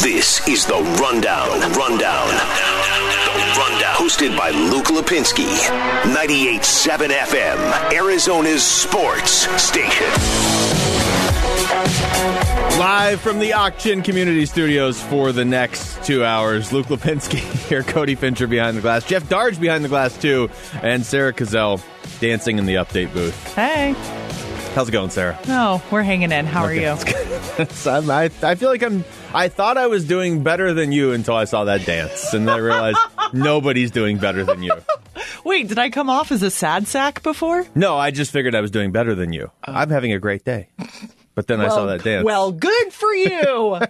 This is the Rundown. Rundown. The Rundown. Hosted by Luke Lapinski. 98.7 FM. Arizona's sports station. Live from the Auction Community Studios for the next two hours. Luke Lapinski here, Cody Fincher behind the glass, Jeff Darge behind the glass too, and Sarah Cazell dancing in the update booth. Hey. How's it going, Sarah? No, we're hanging in. How Okay, are you? that's I'm, I, I feel like I'm. I thought I was doing better than you until I saw that dance, and then I realized nobody's doing better than you. Wait, did I come off as a sad sack before? No, I just figured I was doing better than you. I'm having a great day, but then I saw that dance. Well, good for you.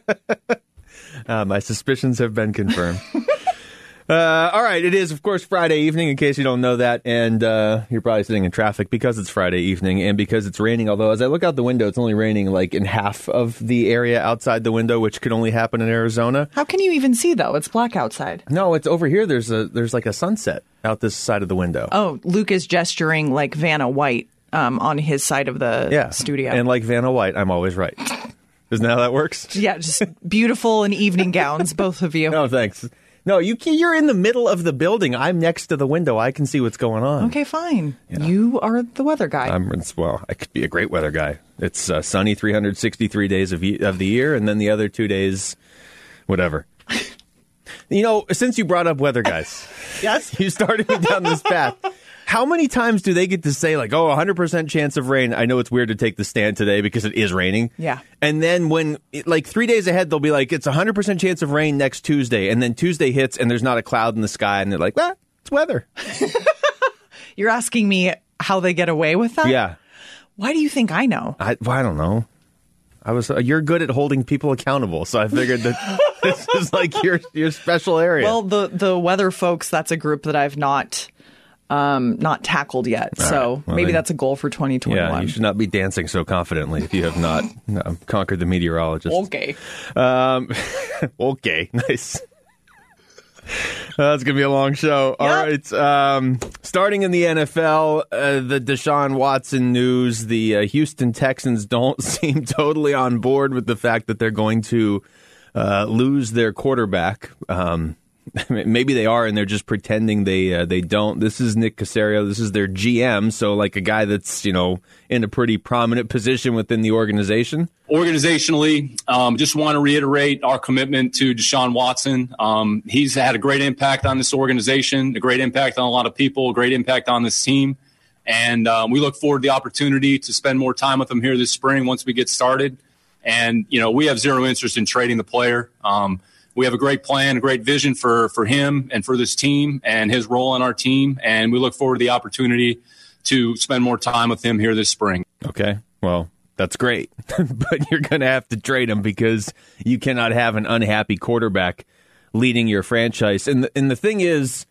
Uh, my suspicions have been confirmed. Uh, all right, it is, of course, Friday evening, in case you don't know that. And uh, you're probably sitting in traffic because it's Friday evening and because it's raining. Although, as I look out the window, it's only raining like in half of the area outside the window, which could only happen in Arizona. How can you even see though? It's black outside. No, it's over here. There's a there's like a sunset out this side of the window. Oh, Luke is gesturing like Vanna White um, on his side of the yeah, studio. And like Vanna White, I'm always right. Isn't that how that works? yeah, just beautiful in evening gowns, both of you. No, thanks. No, you can, you're in the middle of the building. I'm next to the window. I can see what's going on. Okay, fine. You are the weather guy. I'm well. I could be a great weather guy. It's uh, sunny 363 days of of the year, and then the other two days, whatever. you know, since you brought up weather guys, yes. you started me down this path. How many times do they get to say like, "Oh, 100% chance of rain"? I know it's weird to take the stand today because it is raining. Yeah. And then when like 3 days ahead they'll be like, "It's 100% chance of rain next Tuesday." And then Tuesday hits and there's not a cloud in the sky and they're like, "Well, it's weather." You're asking me how they get away with that? yeah. Why do you think I know? I, well, I don't know. I was uh, you're good at holding people accountable, so I figured that this is like your your special area. Well, the the weather folks, that's a group that I've not um not tackled yet. so Well, maybe then- that's a goal for 2021. yeah, you should not be dancing so confidently if you have not no, conquered the meteorologist. Okay. Um, okay, nice. That's gonna be a long show. All right, um, starting in the NFL, uh, the Deshaun Watson news. The uh, Houston Texans don't seem totally on board with the fact that they're going to uh, lose their quarterback. Um, maybe they are, and they're just pretending they uh, they don't. This is Nick Caserio. This is their GM. So like a guy that's you know in a pretty prominent position within the organization. Organizationally, um, just want to reiterate our commitment to Deshaun Watson. Um, he's had a great impact on this organization, a great impact on a lot of people, a great impact on this team. And um, we look forward to the opportunity to spend more time with him here this spring once we get started. And, you know, we have zero interest in trading the player. Um, we have a great plan, a great vision for, for him and for this team and his role on our team. And we look forward to the opportunity to spend more time with him here this spring. Okay. Well, that's great. but you're going to have to trade him because you cannot have an unhappy quarterback leading your franchise. And the, and the thing is,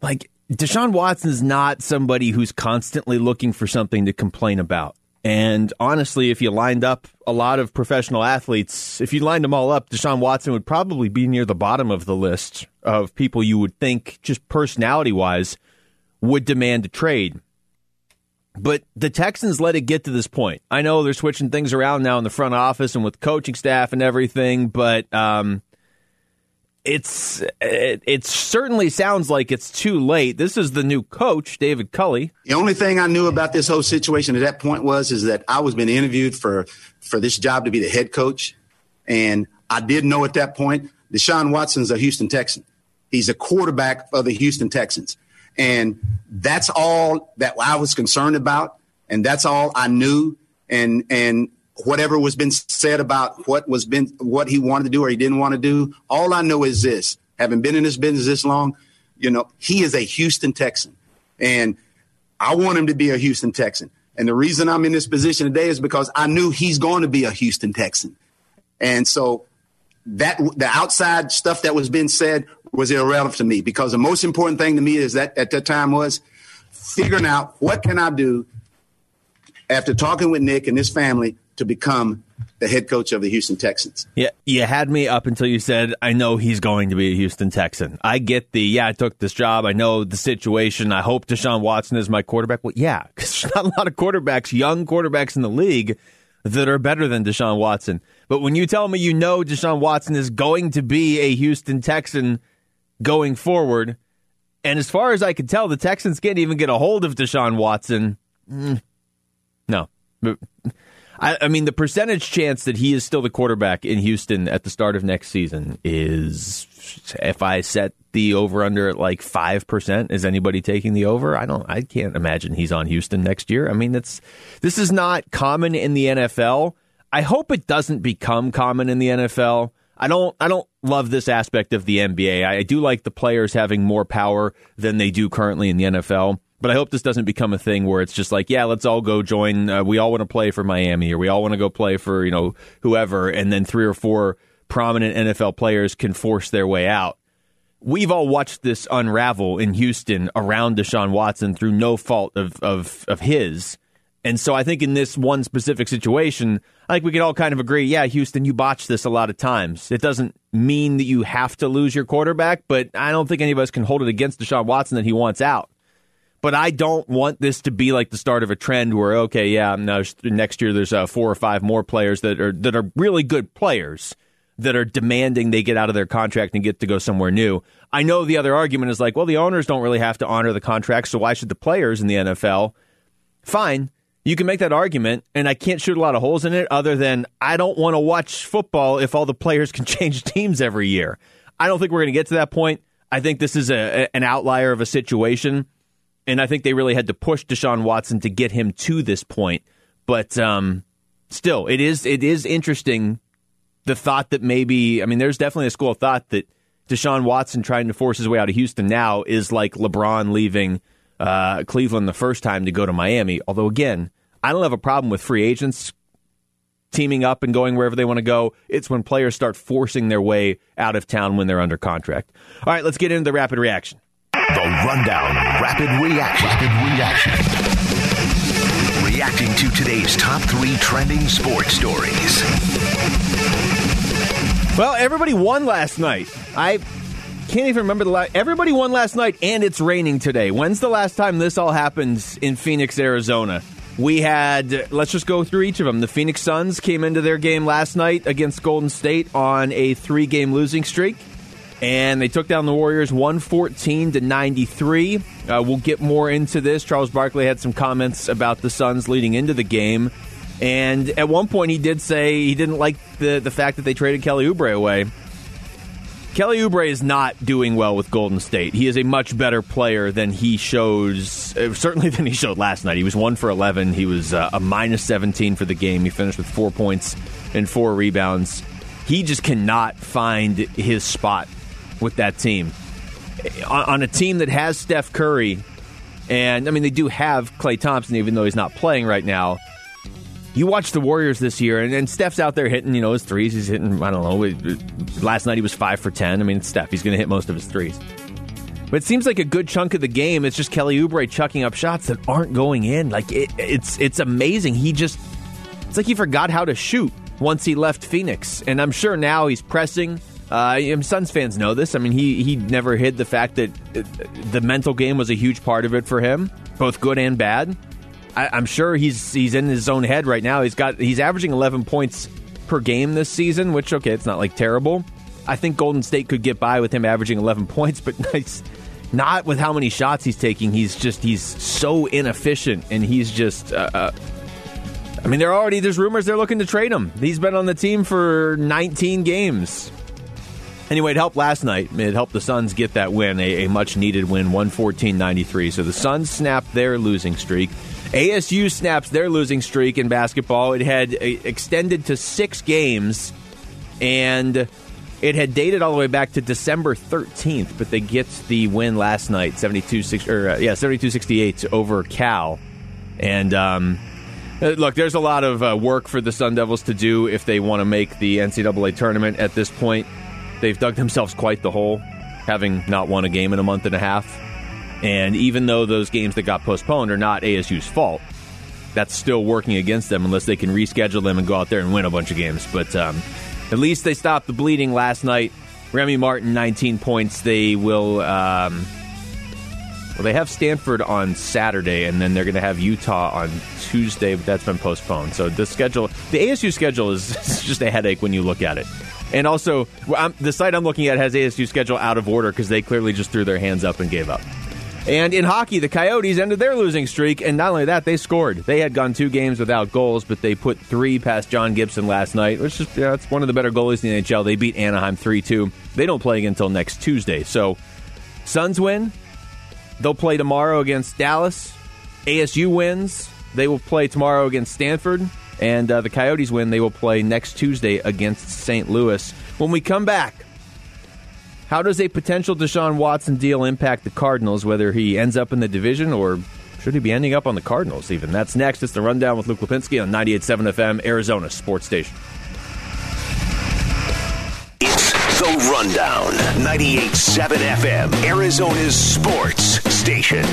like, Deshaun Watson is not somebody who's constantly looking for something to complain about. And honestly, if you lined up a lot of professional athletes, if you lined them all up, Deshaun Watson would probably be near the bottom of the list of people you would think, just personality wise, would demand a trade. But the Texans let it get to this point. I know they're switching things around now in the front office and with coaching staff and everything, but um, it's it, it certainly sounds like it's too late. This is the new coach, David Culley. The only thing I knew about this whole situation at that point was is that I was being interviewed for for this job to be the head coach, and I did know at that point Deshaun Watson's a Houston Texan. He's a quarterback of the Houston Texans, and that's all that I was concerned about, and that's all I knew. And and whatever was been said about what was been what he wanted to do or he didn't want to do, all I know is this: having been in this business this long, you know, he is a Houston Texan, and I want him to be a Houston Texan. And the reason I'm in this position today is because I knew he's going to be a Houston Texan. And so that the outside stuff that was being said was irrelevant to me because the most important thing to me is that at that time was figuring out what can I do after talking with Nick and his family to become the head coach of the Houston Texans. Yeah, you had me up until you said, I know he's going to be a Houston Texan. I get the, yeah, I took this job. I know the situation. I hope Deshaun Watson is my quarterback. Well, yeah, because there's not a lot of quarterbacks, young quarterbacks in the league that are better than Deshaun Watson. But when you tell me you know Deshaun Watson is going to be a Houston Texan going forward, and as far as I can tell, the Texans can't even get a hold of Deshaun Watson. Mm, no. I, I, mean, the percentage chance that he is still the quarterback in Houston at the start of next season is, if I set the over under at like five percent, is anybody taking the over? I don't. I can't imagine he's on Houston next year. I mean, it's this is not common in the NFL. I hope it doesn't become common in the NFL. I don't. I don't love this aspect of the NBA. I do like the players having more power than they do currently in the NFL. But I hope this doesn't become a thing where it's just like, yeah, let's all go join. Uh, we all want to play for Miami, or we all want to go play for you know whoever, and then three or four prominent NFL players can force their way out. We've all watched this unravel in Houston around Deshaun Watson through no fault of of, of his. And so I think in this one specific situation, I think we can all kind of agree, yeah, Houston, you botched this a lot of times. It doesn't mean that you have to lose your quarterback, but I don't think any of us can hold it against Deshaun Watson that he wants out. But I don't want this to be like the start of a trend where okay, yeah, next year there's uh, four or five more players that are that are really good players that are demanding they get out of their contract and get to go somewhere new. I know the other argument is like, well, the owners don't really have to honor the contract, so why should the players in the NFL? Fine. You can make that argument, and I can't shoot a lot of holes in it other than I don't want to watch football if all the players can change teams every year. I don't think we're going to get to that point. I think this is a, an outlier of a situation and I think they really had to push Deshaun Watson to get him to this point. But um, still, it is it is interesting the thought that maybe I mean, there's definitely a school of thought that Deshaun Watson trying to force his way out of Houston now is like LeBron leaving uh, Cleveland the first time to go to Miami. Although again, I don't have a problem with free agents teaming up and going wherever they want to go. It's when players start forcing their way out of town when they're under contract. All right, let's get into the rapid reaction. The Rundown Rapid Reaction. Rapid Reaction. Reacting to today's top three trending sports stories. Well, everybody won last night. I can't even remember the last. Everybody won last night, and it's raining today. When's the last time this all happened in Phoenix, Arizona? We had, let's just go through each of them. The Phoenix Suns came into their game last night against Golden State on a three game losing streak and they took down the Warriors 114 to 93. Uh, we'll get more into this. Charles Barkley had some comments about the Suns leading into the game, and at one point he did say he didn't like the the fact that they traded Kelly Oubre away. Kelly Oubre is not doing well with Golden State. He is a much better player than he shows, uh, certainly than he showed last night. He was one for 11. He was uh, a minus 17 for the game. He finished with four points and four rebounds. He just cannot find his spot with that team. On, a team that has Steph Curry, and I mean, they do have Klay Thompson, even though he's not playing right now. You watch the Warriors this year, and, and Steph's out there hitting, you know, his threes. He's hitting, I don't know, last night he was 5 for 10. I mean, Steph. He's going to hit most of his threes. But it seems like a good chunk of the game it's just Kelly Oubre chucking up shots that aren't going in. Like it, it's it's amazing. He just it's like he forgot how to shoot once he left Phoenix, and I'm sure now he's pressing. Uh, Suns fans know this. I mean, he he never hid the fact that uh, the mental game was a huge part of it for him, both good and bad. I, am sure he's he's in his own head right now. He's got he's averaging 11 points per game this season, which okay, it's not like terrible. I think Golden State could get by with him averaging 11 points, but nice. not with how many shots he's taking. He's just he's so inefficient, and he's just. Uh, uh, I mean, they're already there's rumors they're looking to trade him. He's been on the team for 19 games. Anyway, it helped last night. It helped the Suns get that win, a, a much needed win, 114 93. So the Suns snapped their losing streak. ASU snaps their losing streak in basketball. It had uh, extended to six games, and it had dated all the way back to December 13th, but they get the win last night, 72 or, uh, yeah, 72 68 over Cal. And, um, uh, Look, there's a lot of uh, work for the Sun Devils to do if they want to make the NCAA tournament at this point. They've dug themselves quite the hole, having not won a game in a month and a half. And even though those games that got postponed are not ASU's fault, that's still working against them unless they can reschedule them and go out there and win a bunch of games. But um, at least they stopped the bleeding last night. Remy Martin, 19 points. They will. Um, Well, they have Stanford on Saturday, and then they're going to have Utah on Tuesday, but that's been postponed. So the schedule, the ASU schedule is just a headache when you look at it. And also, I'm, the site I'm looking at has ASU schedule out of order because they clearly just threw their hands up and gave up. And in hockey, the Coyotes ended their losing streak, and not only that, they scored. They had gone two games without goals, but they put three past John Gibson last night, which is yeah, it's one of the better goalies in the NHL. They beat Anaheim 3 2. They don't play again until next Tuesday. So, Suns win. They'll play tomorrow against Dallas. ASU wins. They will play tomorrow against Stanford. And uh, the Coyotes win. They will play next Tuesday against St. Louis. When we come back, how does a potential Deshaun Watson deal impact the Cardinals, whether he ends up in the division or should he be ending up on the Cardinals even? That's next. It's the Rundown with Luke Lapinski on 98.7 FM, Arizona Sports Station. It's The Rundown. 98.7 FM, Arizona's sports station.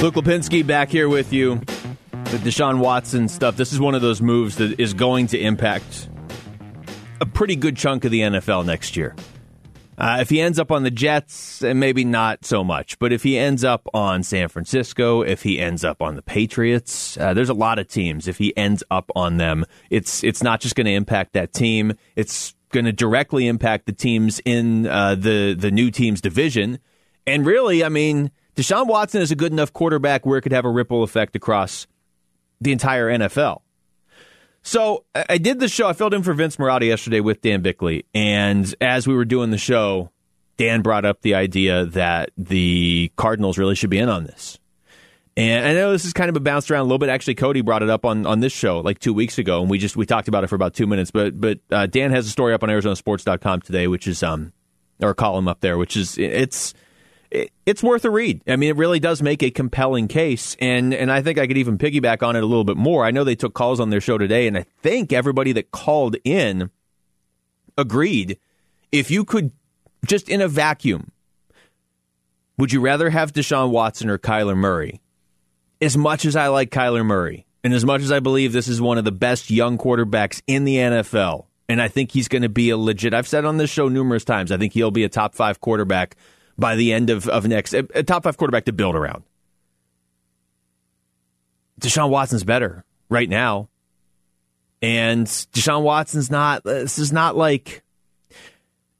Luke Lapinski back here with you. The Deshaun Watson stuff. This is one of those moves that is going to impact a pretty good chunk of the NFL next year. Uh, if he ends up on the Jets, and maybe not so much. But if he ends up on San Francisco, if he ends up on the Patriots, uh, there's a lot of teams. If he ends up on them, it's it's not just going to impact that team. It's going to directly impact the teams in uh, the the new team's division. And really, I mean, Deshaun Watson is a good enough quarterback where it could have a ripple effect across the entire NFL. So I did the show. I filled in for Vince Marotta yesterday with Dan Bickley, and as we were doing the show, Dan brought up the idea that the Cardinals really should be in on this. And I know this is kind of a bounced around a little bit. Actually, Cody brought it up on, on this show like two weeks ago, and we just we talked about it for about two minutes. But but uh, Dan has a story up on ArizonaSports.com today, which is um or a column up there, which is it's it's worth a read. I mean, it really does make a compelling case, and and I think I could even piggyback on it a little bit more. I know they took calls on their show today, and I think everybody that called in agreed. If you could just in a vacuum, would you rather have Deshaun Watson or Kyler Murray? As much as I like Kyler Murray, and as much as I believe this is one of the best young quarterbacks in the NFL, and I think he's going to be a legit. I've said on this show numerous times. I think he'll be a top five quarterback by the end of, of next a, a top five quarterback to build around. Deshaun Watson's better right now. And Deshaun Watson's not uh, this is not like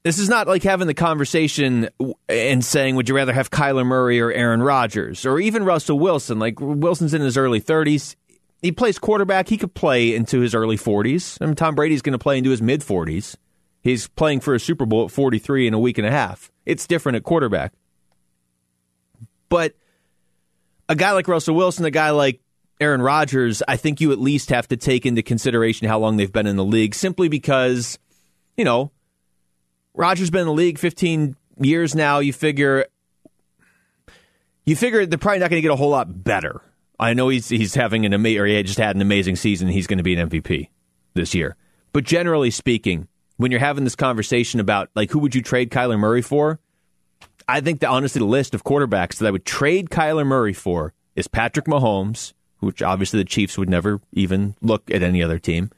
this is not like having the conversation and saying, would you rather have Kyler Murray or Aaron Rodgers or even Russell Wilson? Like Wilson's in his early 30s. He plays quarterback. He could play into his early 40s. I mean, Tom Brady's going to play into his mid 40s. He's playing for a Super Bowl at 43 in a week and a half. It's different at quarterback. But a guy like Russell Wilson, a guy like Aaron Rodgers, I think you at least have to take into consideration how long they've been in the league simply because, you know, Rodgers been in the league 15 years now. You figure you figure they're probably not going to get a whole lot better. I know he's he's having an amazing or he just had an amazing season. He's going to be an MVP this year. But generally speaking, when you're having this conversation about like who would you trade Kyler Murray for, I think that honestly the list of quarterbacks that I would trade Kyler Murray for is Patrick Mahomes, which obviously the Chiefs would never even look at any other team,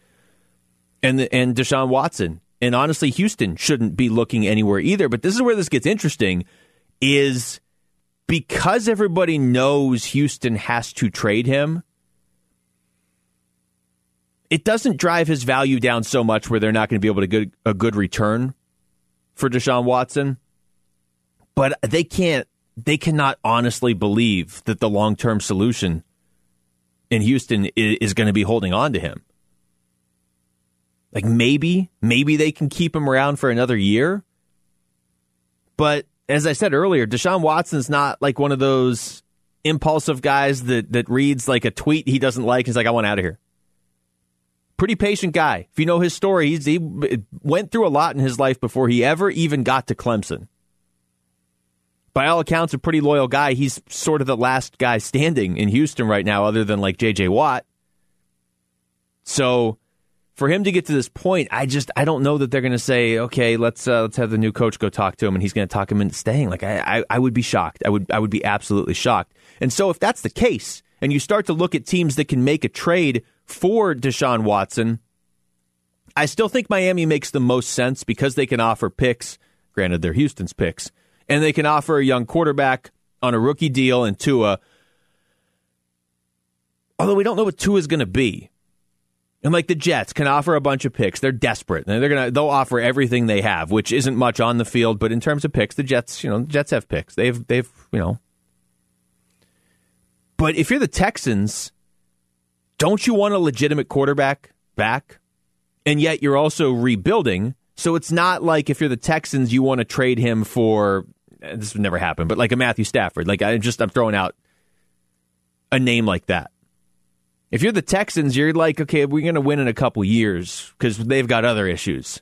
and the, and Deshaun Watson. And honestly, Houston shouldn't be looking anywhere either. But this is where this gets interesting: is because everybody knows Houston has to trade him it doesn't drive his value down so much where they're not going to be able to get a good return for Deshaun Watson. But they can't, they cannot honestly believe that the long term solution in Houston is going to be holding on to him. Like maybe, maybe they can keep him around for another year. But as I said earlier, Deshaun Watson's not like one of those impulsive guys that, that reads like a tweet he doesn't like. He's like, I want out of here pretty patient guy. If you know his story, he's, he went through a lot in his life before he ever even got to Clemson. By all accounts, a pretty loyal guy. He's sort of the last guy standing in Houston right now, other than like J.J. Watt. So for him to get to this point, I just I don't know that they're going to say, okay, let's uh, let's have the new coach go talk to him, and he's going to talk him into staying. Like I, I I would be shocked. I would I would be absolutely shocked. And so if that's the case, and you start to look at teams that can make a trade for Deshaun Watson. I still think Miami makes the most sense because they can offer picks. Granted, they're Houston's picks. And they can offer a young quarterback on a rookie deal and Tua. Although we don't know what Tua is going to be. And like the Jets can offer a bunch of picks. They're desperate. They're gonna they'll offer everything they have, which isn't much on the field, but in terms of picks, the Jets, you know, the Jets have picks. They've they've, you know. But if you're the Texans, don't you want a legitimate quarterback back? And yet you're also rebuilding. So it's not like if you're the Texans, you want to trade him for this would never happen, but like a Matthew Stafford. Like I just I'm throwing out a name like that. If you're the Texans, you're like, okay, we're going to win in a couple years because they've got other issues.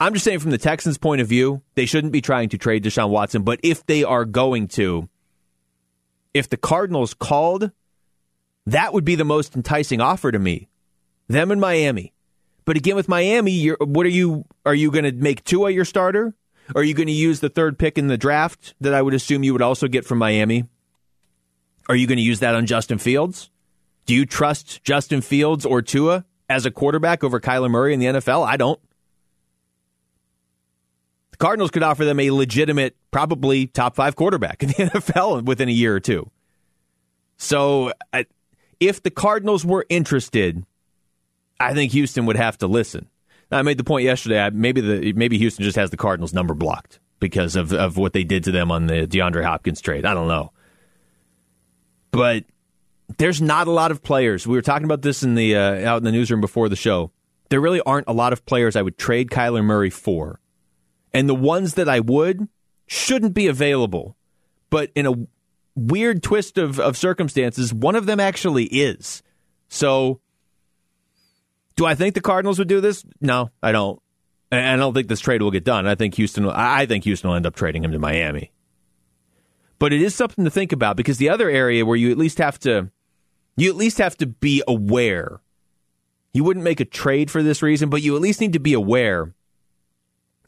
I'm just saying, from the Texans' point of view, they shouldn't be trying to trade Deshaun Watson. But if they are going to, if the Cardinals called, that would be the most enticing offer to me. Them in Miami. But again, with Miami, what are you? Are you going to make Tua your starter? Are you going to use the third pick in the draft that I would assume you would also get from Miami? Are you going to use that on Justin Fields? Do you trust Justin Fields or Tua as a quarterback over Kyler Murray in the NFL? I don't. The Cardinals could offer them a legitimate, probably top five quarterback in the NFL within a year or two. So, if the Cardinals were interested, I think Houston would have to listen. I made the point yesterday. Maybe the maybe Houston just has the Cardinals number blocked because of of what they did to them on the DeAndre Hopkins trade. I don't know but there's not a lot of players. We were talking about this in the uh, out in the newsroom before the show. There really aren't a lot of players I would trade Kyler Murray for, and the ones that I would shouldn't be available. But in a weird twist of, of circumstances, one of them actually is. So, do I think the Cardinals would do this? No, I don't. And I don't think this trade will get done. I think Houston. I think Houston will end up trading him to Miami. But it is something to think about because the other area where you at least have to you at least have to be aware. You wouldn't make a trade for this reason, but you at least need to be aware.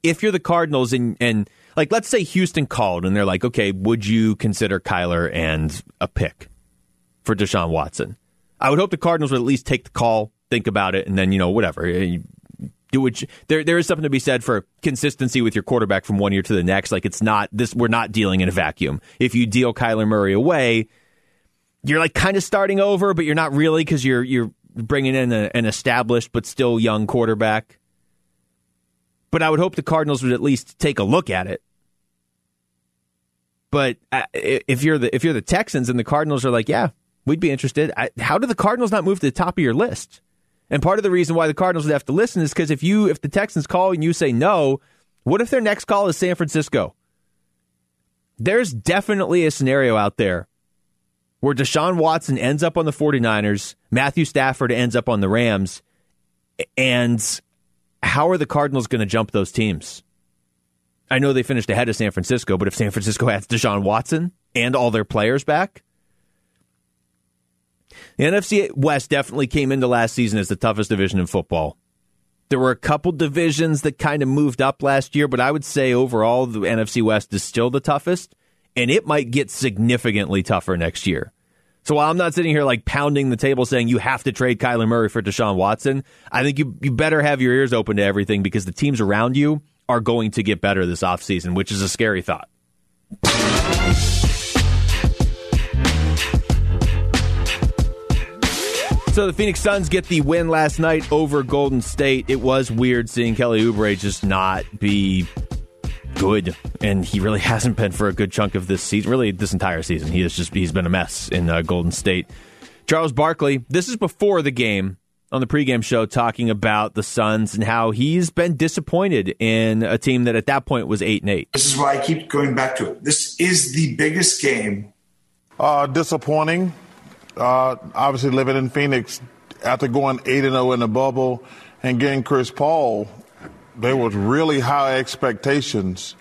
If you're the Cardinals and and like let's say Houston called and they're like, "Okay, would you consider Kyler and a pick for Deshaun Watson?" I would hope the Cardinals would at least take the call, think about it, and then you know whatever eh, do what you, there there is something to be said for consistency with your quarterback from one year to the next. Like it's not this we're not dealing in a vacuum. If you deal Kyler Murray away, you're like kind of starting over, but you're not really because you're you're bringing in a, an established but still young quarterback. But I would hope the Cardinals would at least take a look at it. But uh, if you're the if you're the Texans and the Cardinals are like, yeah, we'd be interested. I, how do the Cardinals not move to the top of your list? And part of the reason why the Cardinals would have to listen is because if you if the Texans call and you say no, what if their next call is San Francisco? There's definitely a scenario out there where Deshaun Watson ends up on the 49ers, Matthew Stafford ends up on the Rams, and how are the Cardinals going to jump those teams? I know they finished ahead of San Francisco, but if San Francisco has Deshaun Watson and all their players back, the NFC West definitely came into last season as the toughest division in football. There were a couple divisions that kind of moved up last year, but I would say overall the NFC West is still the toughest, and it might get significantly tougher next year. So while I'm not sitting here like pounding the table saying you have to trade Kyler Murray for Deshaun Watson, I think you, you better have your ears open to everything because the teams around you are going to get better this offseason, which is a scary thought. So the Phoenix Suns get the win last night over Golden State. It was weird seeing Kelly Oubre just not be good, and he really hasn't been for a good chunk of this season. Really, this entire season, he has just he's been a mess in uh, Golden State. Charles Barkley. This is before the game on the pregame show talking about the Suns and how he's been disappointed in a team that at that point was eight and eight. This is why I keep going back to it. This is the biggest game. Uh, disappointing uh, obviously living in Phoenix after going 8 and 0 in the bubble and getting Chris Paul, there was really high expectations.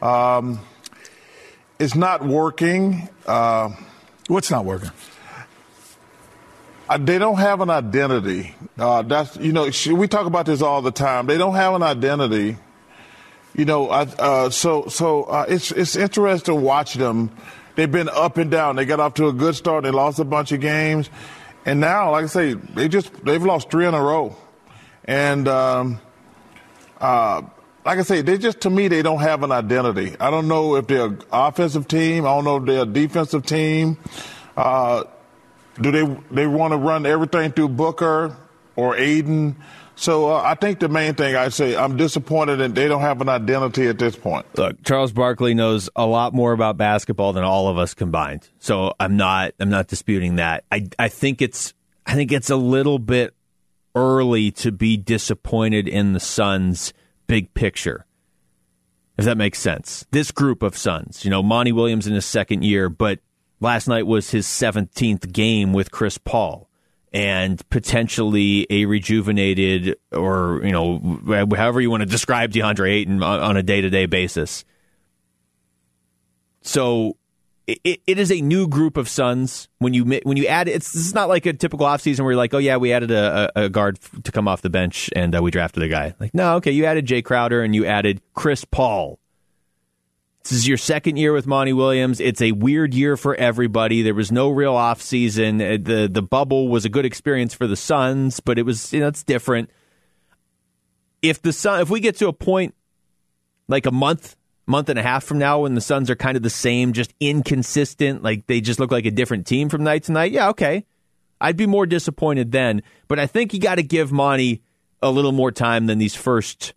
Um, it's not working. Uh, What's not working? Uh, they don't have an identity. Uh, that's you know we talk about this all the time. They don't have an identity. You know, uh, so so uh, it's it's interesting to watch them they've been up and down. They got off to a good start. They lost a bunch of games, and now, like I say, they just they've lost three in a row, and um, uh, like I say, they just to me they don't have an identity. I don't know if they're an offensive team. I don't know if they're a defensive team. Uh, do they they want to run everything through Booker or Ayton? So uh, I think the main thing I say, I'm disappointed that they don't have an identity at this point. Look, Charles Barkley knows a lot more about basketball than all of us combined. So I'm not I'm not disputing that. I I think it's I think it's a little bit early to be disappointed in the Suns' big picture. If that makes sense. This group of Suns, you know, Monty Williams in his second year, but last night was his 17th game with Chris Paul and potentially a rejuvenated or, you know, however you want to describe DeAndre Ayton on a day to day basis. So it, it is a new group of Suns when you when you add it's it's not like a typical offseason where you're like oh yeah we added a, a guard to come off the bench and uh, we drafted a guy. Like no okay you added Jae Crowder and you added Chris Paul this is your second year with Monty Williams. It's a weird year for everybody. There was no real offseason. Uh, the the bubble was a good experience for the Suns, but it was you know it's different. If the Sun if we get to a point like a month month and a half from now when the Suns are kind of the same, just inconsistent, like they just look like a different team from night to night, yeah, okay. I'd be more disappointed then. But I think you got to give Monty a little more time than these first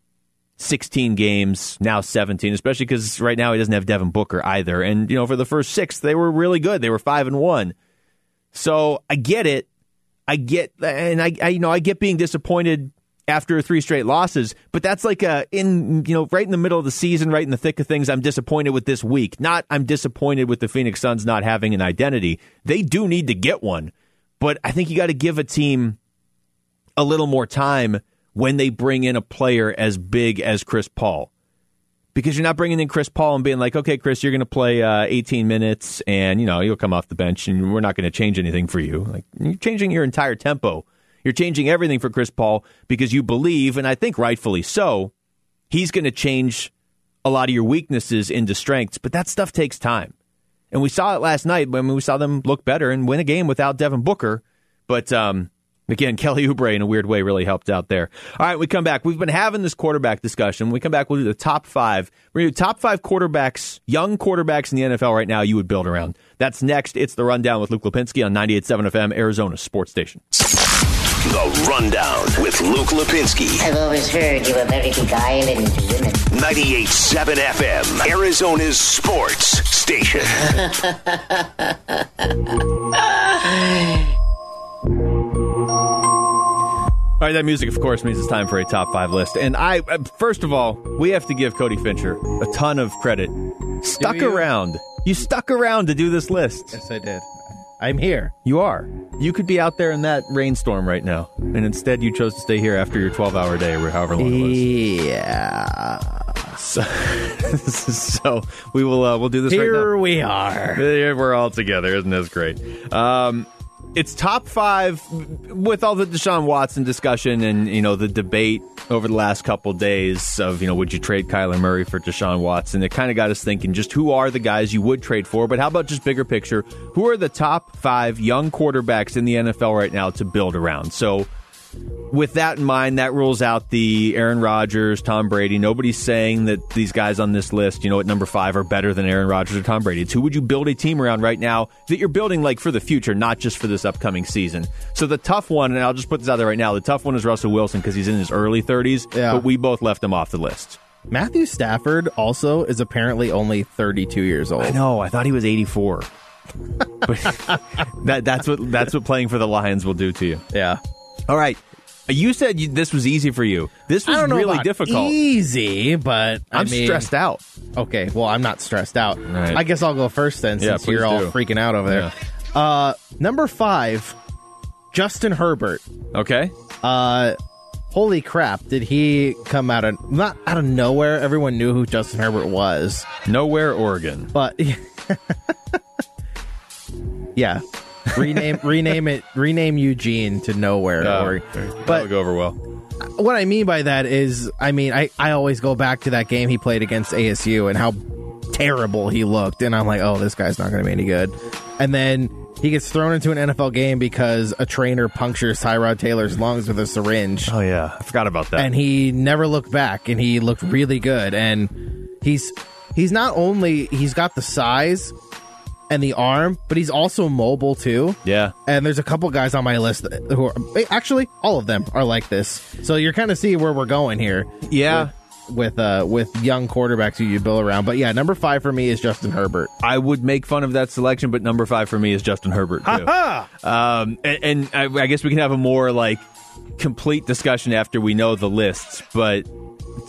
16 games, now 17, especially because right now he doesn't have Devin Booker either. And, you know, for the first six, they were really good. They were 5 and 1. So I get it. I get, and I, I you know, I get being disappointed after three straight losses, but that's like a in you know right in the middle of the season, right in the thick of things. I'm disappointed with this week. Not I'm disappointed with the Phoenix Suns not having an identity. They do need to get one, but I think you got to give a team a little more time when they bring in a player as big as Chris Paul. Because you're not bringing in Chris Paul and being like, okay, Chris, you're going to play uh, 18 minutes, and you know you'll come off the bench, and we're not going to change anything for you. Like you're changing your entire tempo you're changing everything for Chris Paul because you believe, and I think rightfully so, he's going to change a lot of your weaknesses into strengths, but that stuff takes time. And we saw it last night when we saw them look better and win a game without Devin Booker. But um, again, Kelly Oubre in a weird way really helped out there. All right, we come back. We've been having this quarterback discussion. When we come back, we'll do the top five. We're going to do top five quarterbacks, young quarterbacks in the NFL right now you would build around. That's next. It's the rundown with Luke Lapinski on 98.7 FM, Arizona Sports Station. The Rundown with Luke Lapinski. I've always heard you were a very beguiling to women. 98.7 FM, Arizona's sports station. All right, that music, of course, means it's time for a top five list. And I, uh, first of all, we have to give Cody Fincher a ton of credit. Stuck you? around. You stuck around to do this list. Yes, I did. I'm here. You are. You could be out there in that rainstorm right now, and instead you chose to stay here after your 12 hour day or however long it was. Yeah. So, so we will uh, we'll do this Here right now. we are. Here we're all together. Isn't this great? Um, it's top five with all the Deshaun Watson discussion and you know the debate over the last couple days of you know would you trade Kyler Murray for Deshaun Watson? It kind of got us thinking just who are the guys you would trade for, but how about just bigger picture? Who are the top five young quarterbacks in the NFL right now to build around? So with that in mind, that rules out the Aaron Rodgers, Tom Brady. Nobody's saying that these guys on this list, you know, at number five are better than Aaron Rodgers or Tom Brady. It's who would you build a team around right now that you're building like for the future, not just for this upcoming season. So the tough one, and I'll just put this out there right now, the tough one is Russell Wilson because he's in his early 30s, Yeah. but we both left him off the list. Matthew Stafford also is apparently only 32 years old. I know. I thought he was 84. but that, that's what that's what playing for the Lions will do to you. Yeah. All right. You said you, this was easy for you. This was I don't know really about difficult. Easy, but I I'm mean- stressed out. Okay, well, I'm not stressed out. right. I guess I'll go first then, Yeah, since you're please all do. freaking out over there. Uh, number five, Justin Herbert. Okay. Uh, holy crap! Did he come out of not out of nowhere? Everyone knew who Justin Herbert was, Nowhere, Oregon. but yeah, rename rename it rename Eugene to nowhere. Or, but go over well. what I mean by that is, I mean, I, I always go back to that game he played against ASU and how terrible he looked. And I'm like, oh, this guy's not going to be any good. And then he gets thrown into an NFL game because a trainer punctures Tyrod Taylor's lungs with a syringe. Oh yeah, I forgot about that. and he never looked back and he looked really good and he's he's not only he's got the size and the arm but he's also mobile too. Yeah, and there's a couple guys on my list who are actually all of them are like this. So you're kind of see where we're going here. Yeah. with uh with young quarterbacks who you build around. But yeah number five for me is justin herbert. I would make fun of that selection, but number five for me is Justin Herbert too. um, and, and I, I guess we can have a more like complete discussion after we know the lists. But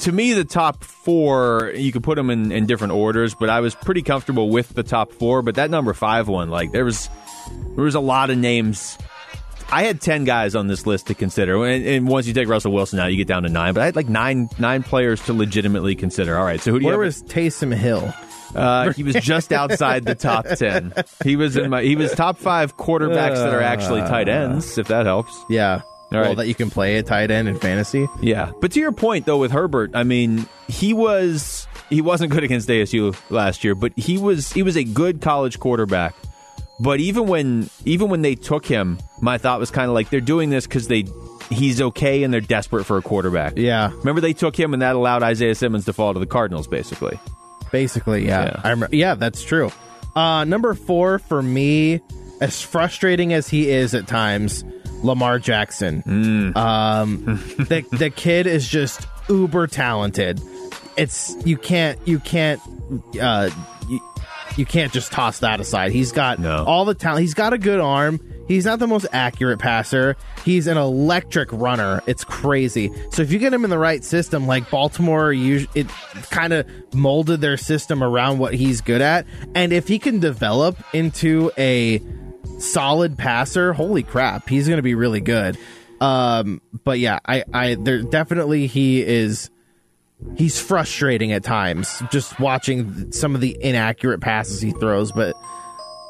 to me, the top four you could put them in, in different orders, but I was pretty comfortable with the top four. But that number five one, like there was there was a lot of names. I had ten guys on this list to consider, and, and once you take Russell Wilson out, you get down to nine. But I had like nine nine players to legitimately consider. All right, so who do you where have? was taysom hill Uh, he was just outside the top ten. He was in my. He was top five quarterbacks that are actually tight ends. If that helps. yeah All well right. that you can play at tight end in fantasy Yeah, but to your point though, with Herbert, I mean, he was he wasn't good against ASU last year, but he was he was a good college quarterback. But even when even when they took him, my thought was kind of like they're doing this because they he's okay and they're desperate for a quarterback. yeah Remember they took him and that allowed Isaiah Simmons to fall to the Cardinals, basically. Basically, yeah. Yeah. I remember, yeah, that's true. Uh, number four for me, as frustrating as he is at times, Lamar Jackson. Um, the the kid is just uber talented. It's you can't you can't uh, you, you can't just toss that aside. He's got No. all the talent. He's got a good arm. He's not the most accurate passer. He's an electric runner. It's crazy. So if you get him in the right system, like Baltimore, it kind of molded their system around what he's good at. And if he can develop into a solid passer, holy crap, he's going to be really good. Um, but yeah, I, I, there definitely he is he's frustrating at times just watching some of the inaccurate passes he throws but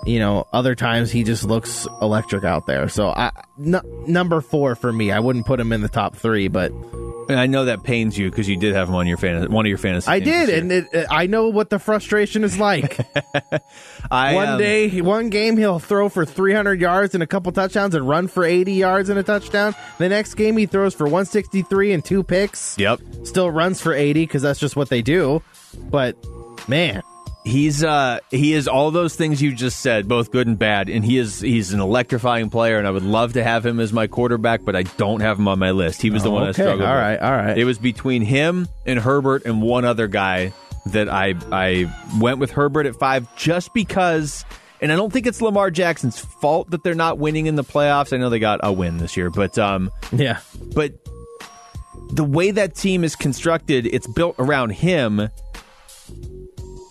you know other times he just looks electric out there. So I n- number 4 for me I wouldn't put him in the top 3 but And I know that pains you because you did have him on your fan one of your fantasy. I did and it, it- I know what the frustration is like. I, one um, day one game he'll throw for 300 yards and a couple touchdowns and run for 80 yards and a touchdown. The next game he throws for 163 and two picks. Yep. still runs for 80 because that's just what they do. But man He's uh he is all those things you just said, both good and bad, and he is he's an electrifying player, and I would love to have him as my quarterback, but I don't have him on my list. He was the one I struggled. all with. right, all right. It was between him and Herbert and one other guy that I I went with Herbert at five just because. And I don't think it's Lamar Jackson's fault that they're not winning in the playoffs. I know they got a win this year, but um, yeah but the way that team is constructed, it's built around him.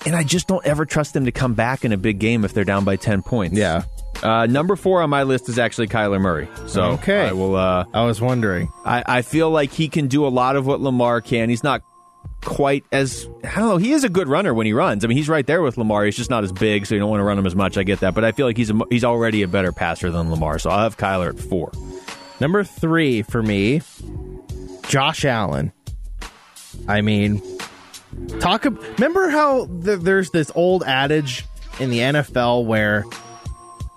And I just don't ever trust them to come back in a big game if they're down by 10 points. Yeah. Uh, number four on my list is actually Kyler Murray. So Okay. I will. Uh, I was wondering. I, I feel like he can do a lot of what Lamar can. He's not quite as I don't know. He is a good runner when he runs. I mean, he's right there with Lamar. He's just not as big, so you don't want to run him as much. I get that, but I feel like he's a, he's already a better passer than Lamar. So I'll have Kyler at four. Number three for me, Josh Allen. I mean, talk. Remember how th- there's this old adage in the NFL where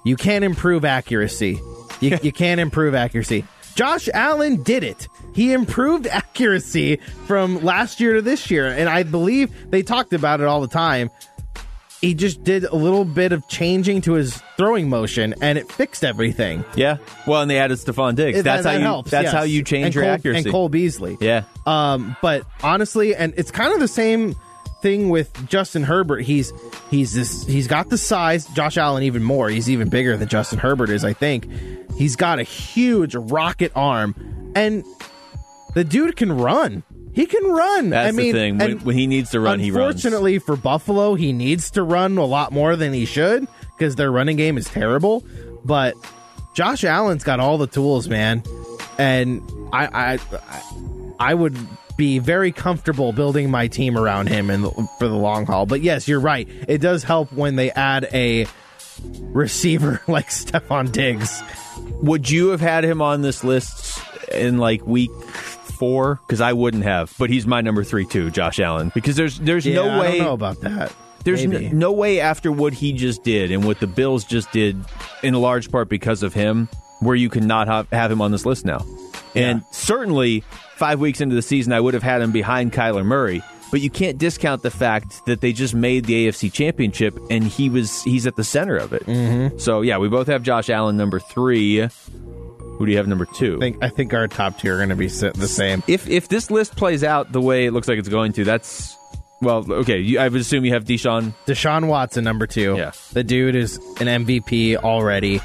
you can't improve accuracy. You, you can't improve accuracy. Josh Allen did it. He improved accuracy from last year to this year, and I believe they talked about it all the time. He just did a little bit of changing to his throwing motion, and it fixed everything. Yeah. Well, and they added Stefon Diggs. It- that's that- how that you. helps, that's yes. how you change And your Cole- accuracy. And Cole Beasley. Yeah. Um, but honestly, and it's kind of the same thing with Justin Herbert. He's he's this he's got the size. Josh Allen even more. He's even bigger than Justin Herbert is. I think he's got a huge rocket arm, and the dude can run. He can run. That's I mean, the thing. When, when he needs to run, he runs. Unfortunately for Buffalo, he needs to run a lot more than he should because their running game is terrible. But Josh Allen's got all the tools, man, and I I I- would be very comfortable building my team around him in the, for the long haul. But yes, you're right. It does help when they add a receiver like Stefon Diggs. Would you have had him on this list in like week four? Because I wouldn't have. But he's my number three too, Josh Allen. Because there's there's Yeah, no I way don't know about that. There's Maybe. n- no way after what he just did and what the Bills just did, in a large part because of him, where you can not have, have him on this list now. And certainly, five weeks into the season, I would have had him behind Kyler Murray. But you can't discount the fact that they just made the AFC Championship, and he was he's at the center of it. Mm-hmm. So yeah, we both have Josh Allen number three. Who do you have number two? I think I think our top two are going to be the same. if if this list plays out the way it looks like it's going to, that's well, okay. You, I would assume you have Deshaun. Deshaun Watson, number two. Yeah. The dude is an MVP already.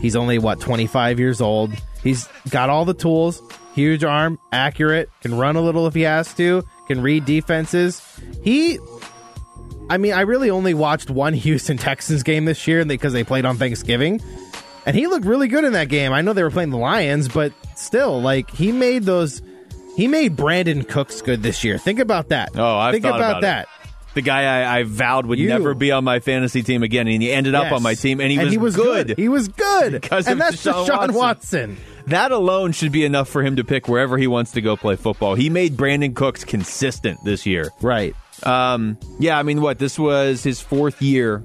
He's only, what, 25 years old. He's got all the tools. Huge arm, accurate, can run a little if he has to, can read defenses. He. I mean, I really only watched one Houston Texans game this year because they played on Thanksgiving. And he looked really good in that game. I know they were playing the Lions, but still, like, he made those. He made Brandin Cooks good this year. Think about that. Oh, I've Think thought about, about that. The guy I, I vowed would You. never be on my fantasy team again, and he ended up on my team, and he, was, good. good. He was good. Because and of that's Deshaun Deshaun Watson. Watson. That alone should be enough for him to pick wherever he wants to go play football. He made Brandin Cooks consistent this year. Right. Um, yeah, I mean, what this was his fourth year,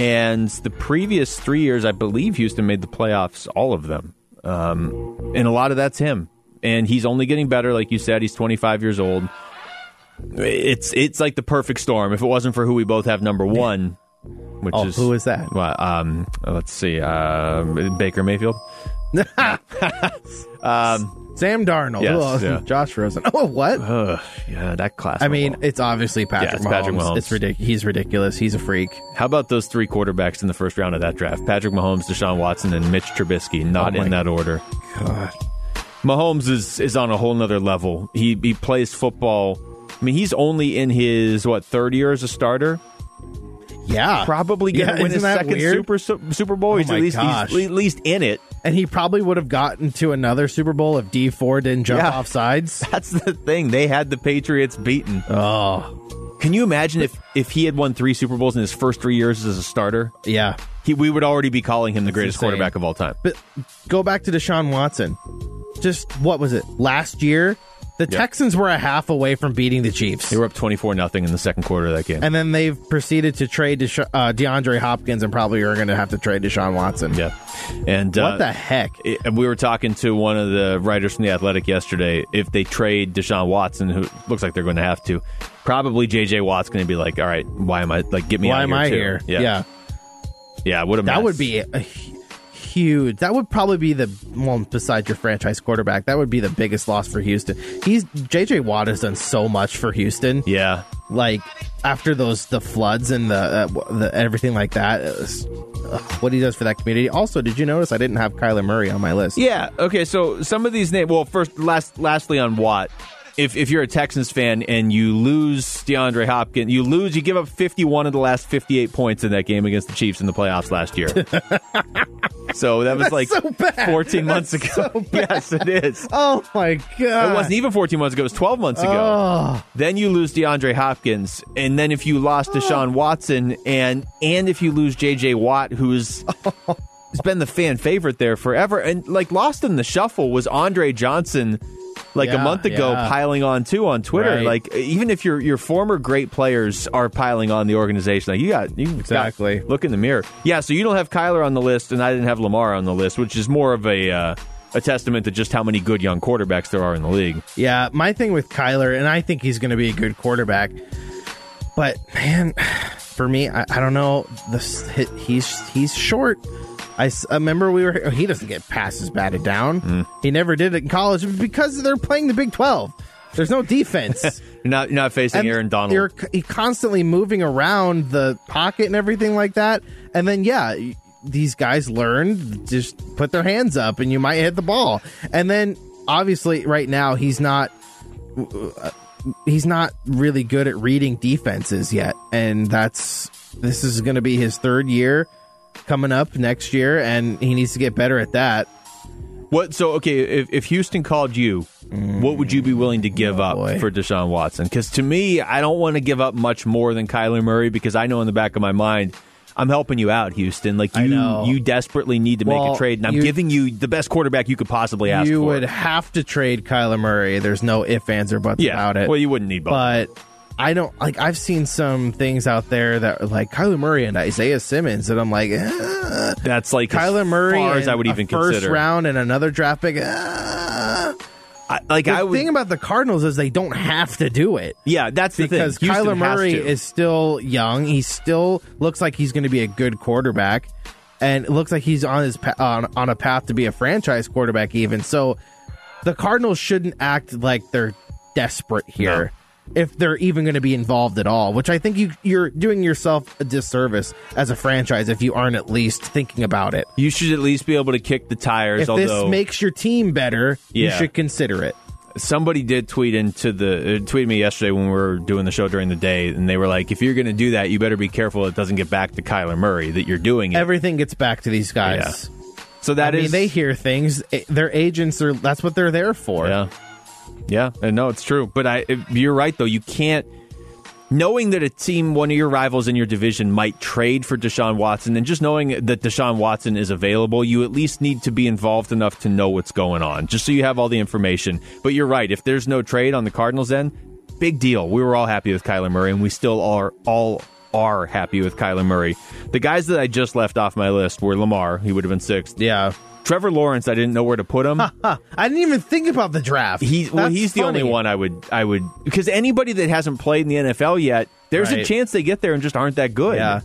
and the previous three years, I believe Houston made the playoffs, all of them, um, and a lot of that's him. And he's only getting better, like you said. He's 25 years old. It's it's like the perfect storm. If it wasn't for who we both have number one, which Oh, is who is that? Well, um, let's see, um, Baker Mayfield. Sam Darnold. Yes, Oh, yeah. Josh Rosen. Oh, what? Ugh, yeah, that class. I mean, it's obviously Patrick Yeah, it's Mahomes. Patrick Mahomes. It's ridiculous. He's ridiculous. He's a freak. How about those three quarterbacks in the first round of that draft? Patrick Mahomes, Deshaun Watson, and Mitch Trubisky. Not Oh in that order. God. Mahomes is is on a whole nother level. He he plays football. I mean, he's only in his what third year as a starter. Yeah. Probably to Yeah, win his that second weird? Super Su- Super Bowl. Oh he's my at least gosh. he's at least in it. And he probably would have gotten to another Super Bowl if Dee Ford didn't jump Yeah. off sides. That's the thing. They had the Patriots beaten. Oh, Can you imagine if if he had won three Super Bowls in his first three years as a starter? yeah. He, we would already be calling him the greatest insane. quarterback of all time. But go back to Deshaun Watson. Just what was it? Last year, the Yeah. Texans were a half away from beating the Chiefs. They were up twenty four nothing in the second quarter of that game. And then they've proceeded to trade Desha- uh, DeAndre Hopkins and probably are going to have to trade Deshaun Watson. yeah, and What uh, the heck? it- and we were talking to one of the writers from the Athletic yesterday. If they trade Deshaun Watson, who looks like they're going to have to, probably JJ Watt's going to be like, "All right, why am I like get me? Why out am of I too." here? Yeah, yeah. yeah. What a That would be a huge. That would probably be the well, besides your franchise quarterback, that would be the biggest loss for Houston. He's JJ Watt has done so much for Houston. yeah. Like after those the floods and the, uh, the everything like that, was, ugh, what he does for that community. Also, did you notice I didn't have Kyler Murray on my list? Yeah. Okay. So some of these names. Well, first, last, lastly on Watt. If if you're a Texans fan and you lose DeAndre Hopkins, you lose. You give up 51 of the last 58 points in that game against the Chiefs in the playoffs last year. so that was That's like so bad. 14 months That's ago. so yes, it is. Oh my god! It wasn't even 14 months ago. It was 12 months ago. Oh. Then you lose DeAndre Hopkins, and then if you lost Deshaun Watson, and and if you lose J.J. Watt, who's has been the fan favorite there forever, and like lost in the shuffle was Andre Johnson. Like a month ago, yeah. piling on too on Twitter. Right. Like even if your your former great players are piling on the organization, like you got you got- Exactly. look in the mirror. Yeah, so you don't have Kyler on the list, and I didn't have Lamar on the list, which is more of a uh, a testament to just how many good young quarterbacks there are in the league. Yeah, my thing with Kyler, and I think he's going to be a good quarterback. But man, for me, I, I don't know. This he's he's short. I, s- I remember we were. He doesn't get passes batted down. Mm. He never did it in college because they're playing the Big Twelve. There's no defense. You're not you're not facing And Aaron Donald. You're c- constantly moving around the pocket and everything like that. And then, yeah, these guys learn just put their hands up and you might hit the ball. And then, obviously, right now he's not. uh, He's not really good at reading defenses yet, and that's this is going to be his third year coming up next year, and he needs to get better at that. What? So okay, if, if Houston called you, what would you be willing to give up Mm. Oh, boy. for Deshaun Watson? Because to me, I don't want to give up much more than Kyler Murray because I know in the back of my mind. I'm helping you out, Houston. Like you, you desperately need to make a trade, and I'm you- giving you the best quarterback you could possibly ask you for. would have to trade Kyler Murray. There's no ifs, ands, or buts yeah, about it. well, you wouldn't need both. but I don't like. I've seen some things out there that are like Kyler Murray and Isaiah Simmons, and I'm like, eh. That's like Kyler as Murray, far as I would even first consider. round and another draft pick. eh. I, like the I would, thing about the Cardinals is they don't have to do it. yeah, that's the because thing. Kyler Murray is still young. He still looks like he's going to be a good quarterback, and it looks like he's on his pa- on, on a path to be a franchise quarterback. Even so, the Cardinals shouldn't act like they're desperate here. If they're even going to be involved at all, which I think you you're doing yourself a disservice as a franchise if you aren't at least thinking about it. You should at least be able to kick the tires. If although this makes your team better, you should consider it. somebody did tweet into the uh, tweeted me yesterday when we were doing the show during the day, and they were like, "If you're going to do that, you better be careful it doesn't get back to Kyler Murray that you're doing it." Everything gets back to these guys. so that I is mean, they hear things. Their agents are. That's what they're there for. Yeah, yeah, and no, it's true. But I, you're right though. You can't. Knowing that a team, one of your rivals in your division, might trade for Deshaun Watson, and just knowing that Deshaun Watson is available, you at least need to be involved enough to know what's going on, just so you have all the information. But you're right. If there's no trade on the Cardinals end, big deal. We were all happy with Kyler Murray, and we still are all are happy with Kyler Murray. The guys that I just left off my list were Lamar. He would have been sixth. Yeah. Trevor Lawrence, I didn't know where to put him. I didn't even think about the draft. He's well, he's the only one I would I would because anybody that hasn't played in the NFL yet, there's a chance they get there and just aren't that good. Yeah.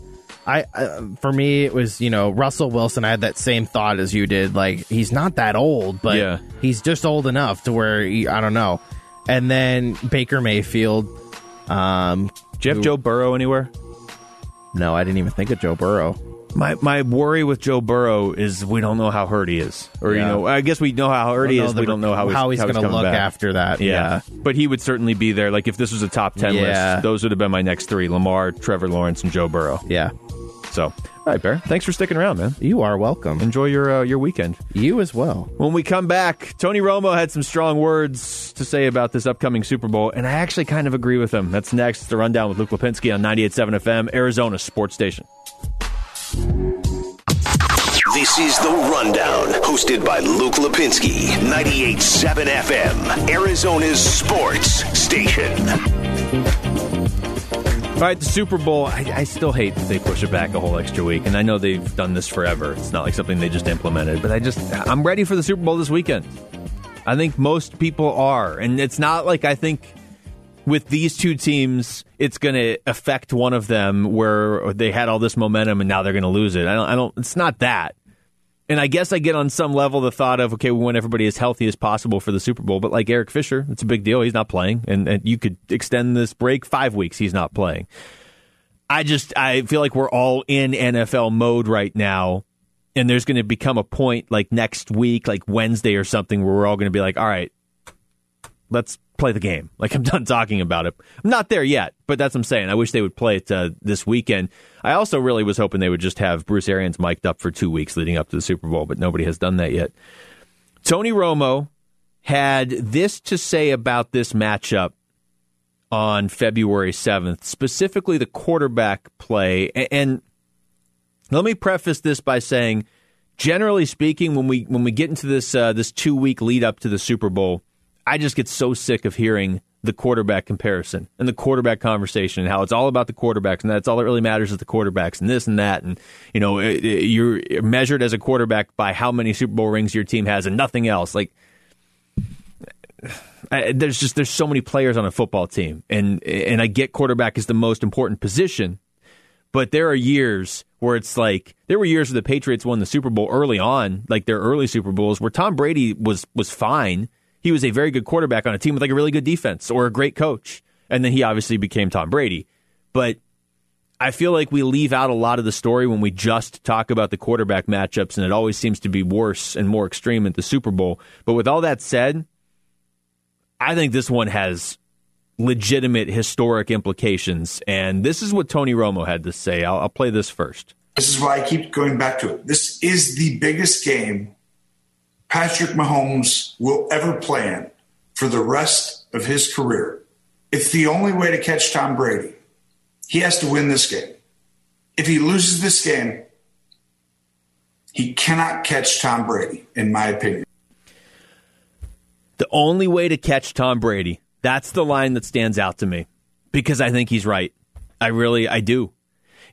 I uh, for me it was you know Russell Wilson. I had that same thought as you did. Like he's not that old, but Yeah. he's just old enough to where he, I don't know. And then Baker Mayfield. Um, Do you have Joe Burrow anywhere? No, I didn't even think of Joe Burrow. My my worry with Joe Burrow is we don't know how hurt he is, or you know, I guess we know how hurt he Don't is. the- we don't know how he's, how he's going to gonna look after that. Yeah. Yeah. but he would certainly be there. Like if this was a top ten Yeah. list, those would have been my next three: Lamar, Trevor Lawrence, and Joe Burrow. Yeah. So, all right, Bear. Thanks for sticking around, man. You are welcome. Enjoy your uh, your weekend. You as well. When we come back, Tony Romo had some strong words to say about this upcoming Super Bowl, and I actually kind of agree with him. That's next. The rundown with Luke Lapinski on 98.7 FM, Arizona Sports Station. This is The Rundown, hosted by Luke Lapinski, 98.7 FM, Arizona's sports station. All right, the Super Bowl. I, I still hate that they push it back a whole extra week, and I know they've done this forever. It's not like something they just implemented, but I just I'm ready for the Super Bowl this weekend. I think most people are, and it's not like I think with these two teams, it's going to affect one of them where they had all this momentum and now they're going to lose it. I don't. I don't. It's not that. And I guess I get on some level the thought of okay, we want everybody as healthy as possible for the Super Bowl. But like Eric Fisher, it's a big deal. He's not playing, and, and you could extend this break five weeks. He's not playing. I just I feel like we're all in NFL mode right now, and there's going to become a point like next week, like Wednesday or something, where we're all going to be like, all right, let's play the game. Like I'm done talking about it. I'm not there yet, but that's what I'm saying. I wish they would play it uh, this weekend. I also really was hoping they would just have Bruce Arians mic'd up for two weeks leading up to the Super Bowl, but nobody has done that yet. Tony Romo had this to say about this matchup on February 7th, specifically the quarterback play. And let me preface this by saying, generally speaking, when we when we get into this uh, this two week lead up to the Super Bowl, I just get so sick of hearing the quarterback comparison and the quarterback conversation and how it's all about the quarterbacks and that's all that really matters is the quarterbacks and this and that and you know it- it- you're measured as a quarterback by how many Super Bowl rings your team has and nothing else like I, there's just there's so many players on a football team and and I get quarterback is the most important position but there are years where it's like there were years where the Patriots won the Super Bowl early on, like their early Super Bowls, where Tom Brady was was fine. He was a very good quarterback on a team with like a really good defense or a great coach, and then he obviously became Tom Brady. But I feel like we leave out a lot of the story when we just talk about the quarterback matchups, and it always seems to be worse and more extreme at the Super Bowl. But with all that said, I think this one has legitimate historic implications. And this is what Tony Romo had to say. I'll, I'll play this first. This is why I keep going back to it. This is the biggest game Patrick Mahomes will ever play in for the rest of his career. It's the only way to catch Tom Brady. He has to win this game. If he loses this game, he cannot catch Tom Brady, in my opinion. The only way to catch Tom Brady, that's the line that stands out to me. because I think he's right. I really, I do.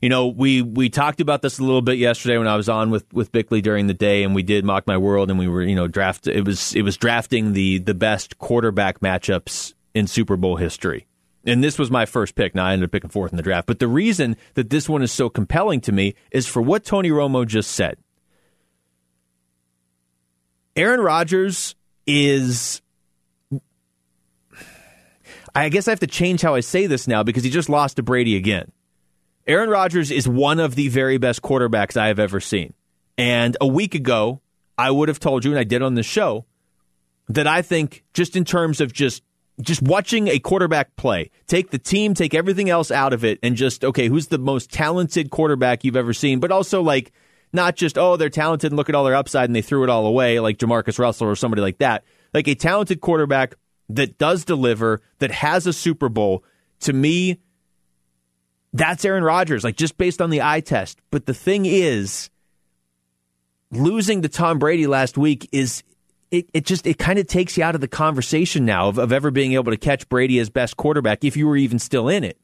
You know, we we talked about this a little bit yesterday when I was on with with Bickley during the day, and we did mock my world, and we were you know draft. It was it was drafting the the best quarterback matchups in Super Bowl history. And this was my first pick. Now I ended up picking fourth in the draft. But the reason that this one is so compelling to me is for what Tony Romo just said. Aaron Rodgers is. I guess I have to change how I say this now because he just lost to Brady again. Aaron Rodgers is one of the very best quarterbacks I have ever seen. And a week ago, I would have told you, and I did on the show, that I think just in terms of just just watching a quarterback play, take the team, take everything else out of it, and just okay, who's the most talented quarterback you've ever seen? But also like not just oh they're talented and look at all their upside and they threw it all away like JaMarcus Russell or somebody like that. Like a talented quarterback that does deliver, that has a Super Bowl. To me, that's Aaron Rodgers. Like just based on the eye test. But the thing is, losing to Tom Brady last week is it, it just it kind of takes you out of the conversation now of, of ever being able to catch Brady as best quarterback if you were even still in it.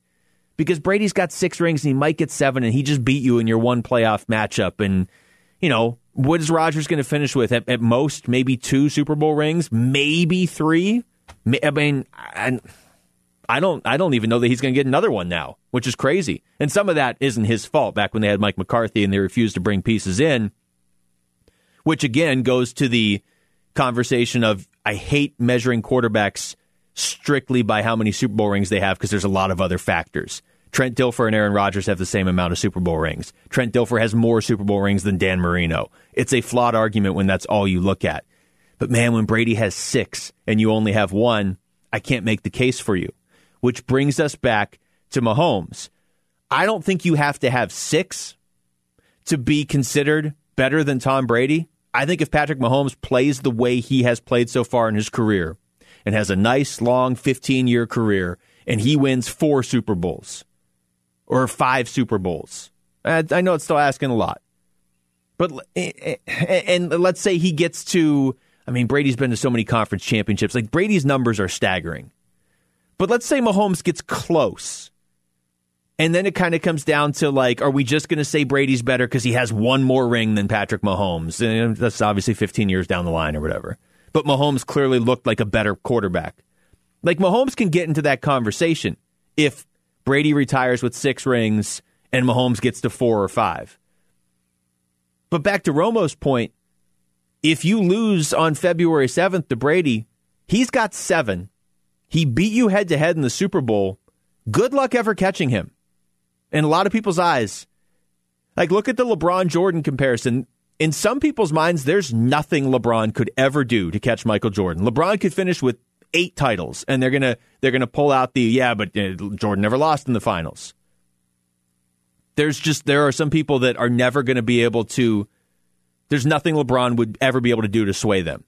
Because Brady's got six rings and he might get seven and he just beat you in your one playoff matchup. And, you know, what is Rodgers going to finish with? At, at, most, maybe two Super Bowl rings, maybe three. I mean, I, I don't I don't even know that he's going to get another one now, which is crazy. And some of that isn't his fault. Back when they had Mike McCarthy and they refused to bring pieces in, which again goes to the conversation of I hate measuring quarterbacks strictly by how many Super Bowl rings they have because there's a lot of other factors. Trent Dilfer and Aaron Rodgers have the same amount of Super Bowl rings. Trent Dilfer has more Super Bowl rings than Dan Marino. It's a flawed argument when that's all you look at. But man, when Brady has six and you only have one, I can't make the case for you. Which brings us back to Mahomes. I don't think you have to have six to be considered better than Tom Brady. I think if Patrick Mahomes plays the way he has played so far in his career and has a nice, long 15 year career and he wins four Super Bowls or five Super Bowls, I know it's still asking a lot. But, eh, eh, eh, and let's say he gets to, I mean, Brady's been to so many conference championships. Like, Brady's numbers are staggering. But let's say Mahomes gets close and then it kind of comes down to like, are we just going to say Brady's better because he has one more ring than Patrick Mahomes? And that's obviously 15 years down the line or whatever. But Mahomes clearly looked like a better quarterback. Like Mahomes can get into that conversation if Brady retires with six rings and Mahomes gets to four or five. But back to Romo's point, if you lose on February 7th to Brady, he's got seven. He beat you head to head in the Super Bowl. Good luck ever catching him in a lot of people's eyes. Like, look at the LeBron Jordan comparison. In some people's minds, there's nothing LeBron could ever do to catch Michael Jordan. LeBron could finish with eight titles, and they're gonna they're gonna pull out the yeah, but uh, Jordan never lost in the finals. There's just there are some people that are never going to be able to. There's nothing LeBron would ever be able to do to sway them.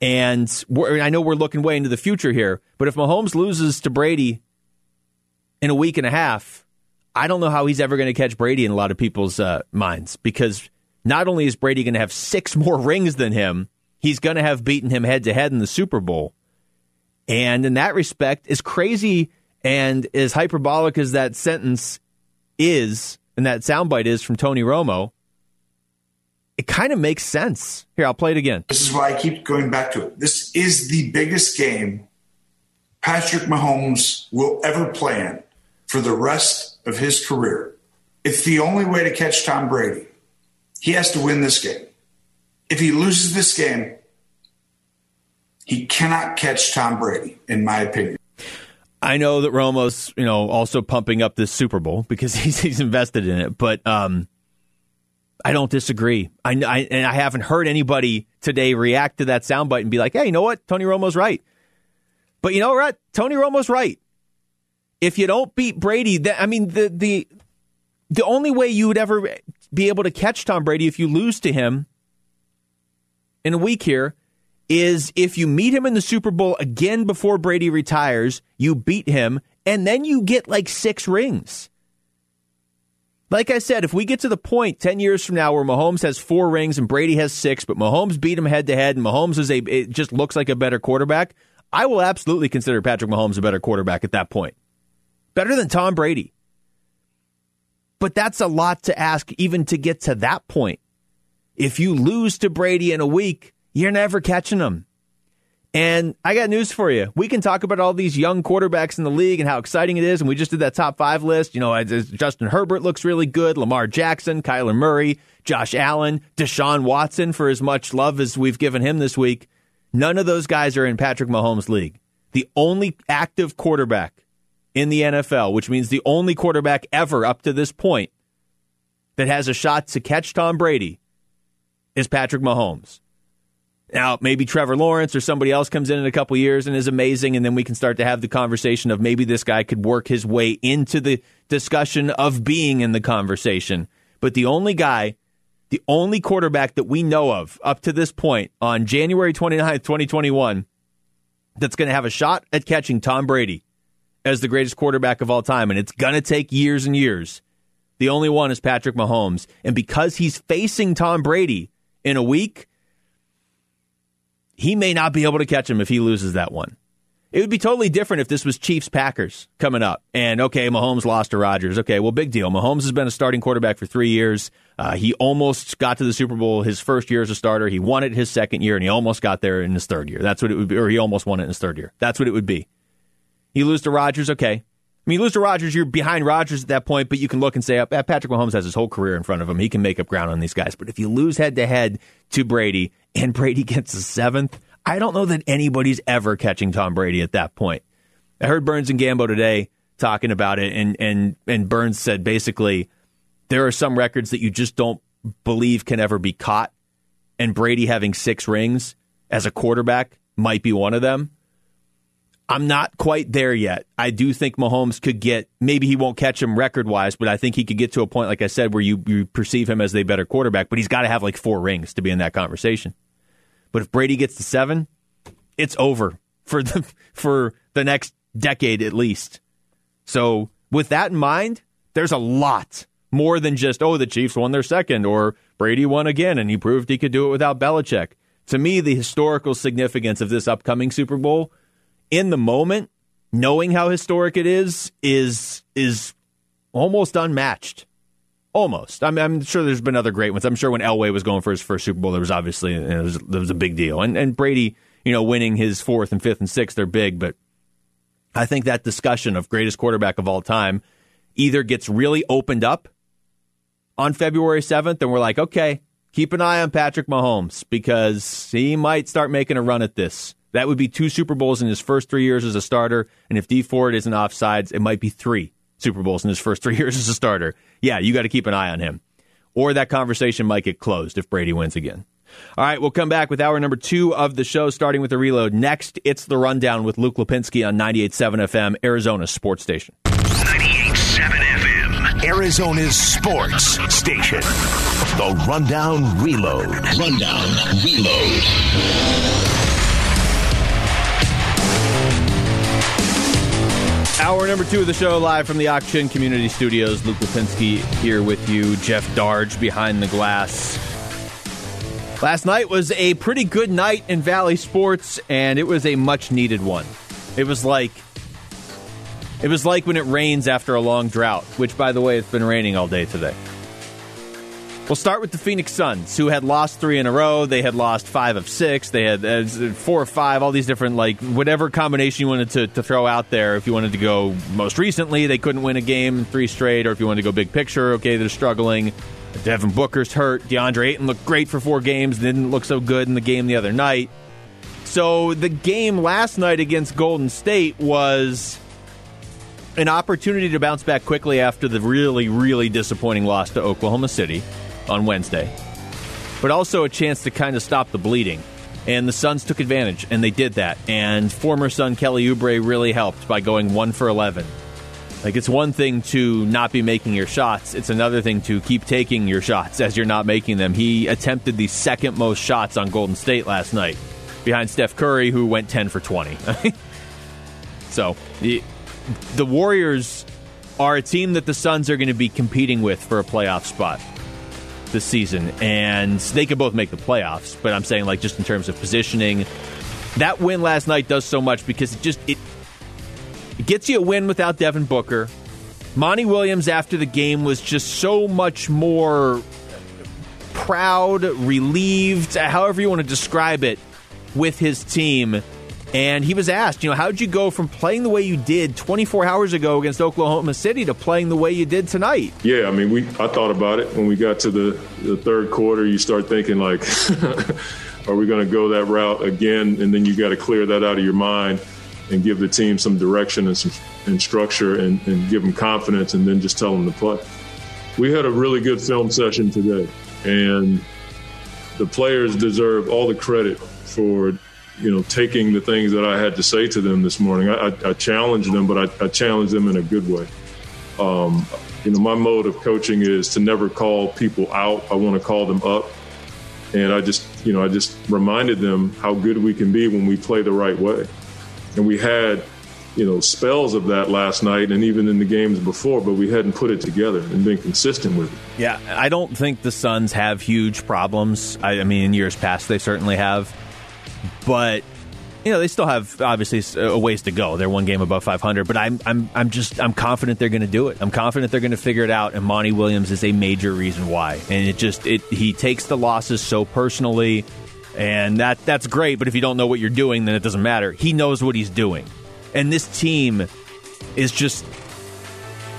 And I know we're looking way into the future here, but if Mahomes loses to Brady in a week and a half, I don't know how he's ever going to catch Brady in a lot of people's uh, minds because not only is Brady going to have six more rings than him, he's going to have beaten him head to head in the Super Bowl. And in that respect, as crazy and as hyperbolic as that sentence is, and that soundbite is from Tony Romo, it kind of makes sense. Here, I'll play it again. This is why I keep going back to it. This is the biggest game Patrick Mahomes will ever play in for the rest of his career. It's the only way to catch Tom Brady. He has to win this game. If he loses this game, he cannot catch Tom Brady, in my opinion. I know that Romo's, you know, also pumping up this Super Bowl because he's, he's invested in it, but um, I don't disagree. I, I, and I haven't heard anybody today react to that soundbite and be like, "Hey, you know what? Tony Romo's right." But you know what? Tony Romo's right if you don't beat Brady, that, I mean the the the only way you would ever be able to catch Tom Brady if you lose to him in a week here is if you meet him in the Super Bowl again before Brady retires, you beat him, and then you get like six rings. Like I said, if we get to the point 10 years from now where Mahomes has four rings and Brady has six, but Mahomes beat him head to head and Mahomes is a, it just looks like a better quarterback, I will absolutely consider Patrick Mahomes a better quarterback at that point. better than Tom Brady. But that's a lot to ask even to get to that point. If you lose to Brady in a week, you're never catching him. And I got news for you. We can talk about all these young quarterbacks in the league and how exciting it is. And we just did that top five list. You know, Justin Herbert looks really good, Lamar Jackson, Kyler Murray, Josh Allen, Deshaun Watson, for as much love as we've given him this week. None of those guys are in Patrick Mahomes' league. The only active quarterback in the NFL, which means the only quarterback ever up to this point that has a shot to catch Tom Brady, is Patrick Mahomes. Now, maybe Trevor Lawrence or somebody else comes in in a couple years and is amazing, and then we can start to have the conversation of maybe this guy could work his way into the discussion of being in the conversation. But the only guy, the only quarterback that we know of up to this point on January 29th, 2021, that's going to have a shot at catching Tom Brady as the greatest quarterback of all time, and it's going to take years and years. The only one is Patrick Mahomes. And because he's facing Tom Brady in a week, he may not be able to catch him if he loses that one. It would be totally different if this was Chiefs Packers coming up. And okay, Mahomes lost to Rodgers. Okay, well, big deal. Mahomes has been a starting quarterback for three years. Uh, he almost got to the Super Bowl his first year as a starter. He won it his second year, and he almost got there in his third year. That's what it would be, or he almost won it in his third year. That's what it would be. He lose to Rodgers, okay. I mean, you lose to Rodgers, you're behind Rodgers at that point, but you can look and say, oh, Patrick Mahomes has his whole career in front of him. He can make up ground on these guys. But if you lose head to head to Brady and Brady gets a seventh, I don't know that anybody's ever catching Tom Brady at that point. I heard Burns and Gambo today talking about it, and and and Burns said basically there are some records that you just don't believe can ever be caught, and Brady having six rings as a quarterback might be one of them. I'm not quite there yet. I do think Mahomes could get maybe he won't catch him record wise, but I think he could get to a point, like I said, where you, you perceive him as a better quarterback, but he's got to have like four rings to be in that conversation. But if Brady gets to seven, it's over for the for the next decade at least. So with that in mind, there's a lot more than just oh the Chiefs won their second or Brady won again and he proved he could do it without Belichick. To me, the historical significance of this upcoming Super Bowl in the moment, knowing how historic it is, is is almost unmatched. Almost. I mean, I'm sure there's been other great ones. I'm sure when Elway was going for his first Super Bowl, there was obviously you know, there was a big deal, and and Brady, you know, winning his fourth and fifth and sixth, they're big. But I think that discussion of greatest quarterback of all time either gets really opened up on February 7th, and we're like, okay, keep an eye on Patrick Mahomes because he might start making a run at this. That would be two Super Bowls in his first three years as a starter, and if Dee Ford isn't offsides, it might be three Super Bowls in his first three years as a starter. Yeah, you got to keep an eye on him. Or that conversation might get closed if Brady wins again. All right, we'll come back with hour number two of the show, starting with the reload. Next, it's the rundown with Luke Lapinski on 98.7 FM, Arizona Sports Station. 98.7 FM, Arizona's sports station. The Rundown Reload. Rundown Reload. Hour number two of the show, live from the Auction Community Studios. Luke Lapinski here with you. Jeff Darge behind the glass. Last night was a pretty good night in Valley Sports, and it was a much needed one. It was like it was like when it rains after a long drought, which, by the way, it's been raining all day today. We'll start with the Phoenix Suns, who had lost three in a row. They had lost five of six. They had uh, four or five, all these different, like, whatever combination you wanted to, to throw out there. If you wanted to go most recently, they couldn't win a game three straight, or if you wanted to go big picture, okay, they're struggling. Devin Booker's hurt. DeAndre Ayton looked great for four games, didn't look so good in the game the other night. So the game last night against Golden State was an opportunity to bounce back quickly after the really, really disappointing loss to Oklahoma City on Wednesday, but also a chance to kind of stop the bleeding. And the Suns took advantage, and they did that. And former Sun Kelly Oubre really helped by going one for 11. Like, it's one thing to not be making your shots, it's another thing to keep taking your shots as you're not making them. He attempted the second most shots on Golden State last night, behind Steph Curry, who went 10 for 20. so, the, the Warriors are a team that the Suns are going to be competing with for a playoff spot this season, and they could both make the playoffs. But I'm saying, like, just in terms of positioning, that win last night does so much because it just it It gets you a win without Devin Booker. Monty Williams after the game was just so much more proud, relieved, however you want to describe it, with his team. And he was asked, you know, how'd you go from playing the way you did 24 hours ago against Oklahoma City to playing the way you did tonight? Yeah, I mean, we I thought about it when we got to the, the third quarter. You start thinking like, are we going to go that route again? And then you got to clear that out of your mind and give the team some direction and some and structure and, and give them confidence, and then just tell them to play. We had a really good film session today, and the players deserve all the credit for you know, taking the things that I had to say to them this morning. I, I, I challenged them, but I, I, challenged them in a good way. Um, you know, my mode of coaching is to never call people out. I want to call them up. And I just, you know, I just reminded them how good we can be when we play the right way. And we had, you know, spells of that last night and even in the games before, but we hadn't put it together and been consistent with it. Yeah, I don't think the Suns have huge problems. I, I mean, in years past, they certainly have but you know they still have obviously a ways to go. They're one game above 500, but I'm I'm I'm just I'm confident they're going to do it. I'm confident they're going to figure it out. And Monty Williams is a major reason why. And it just it he takes the losses so personally, and that that's great. But if you don't know what you're doing, then it doesn't matter. He knows what he's doing, and this team is just.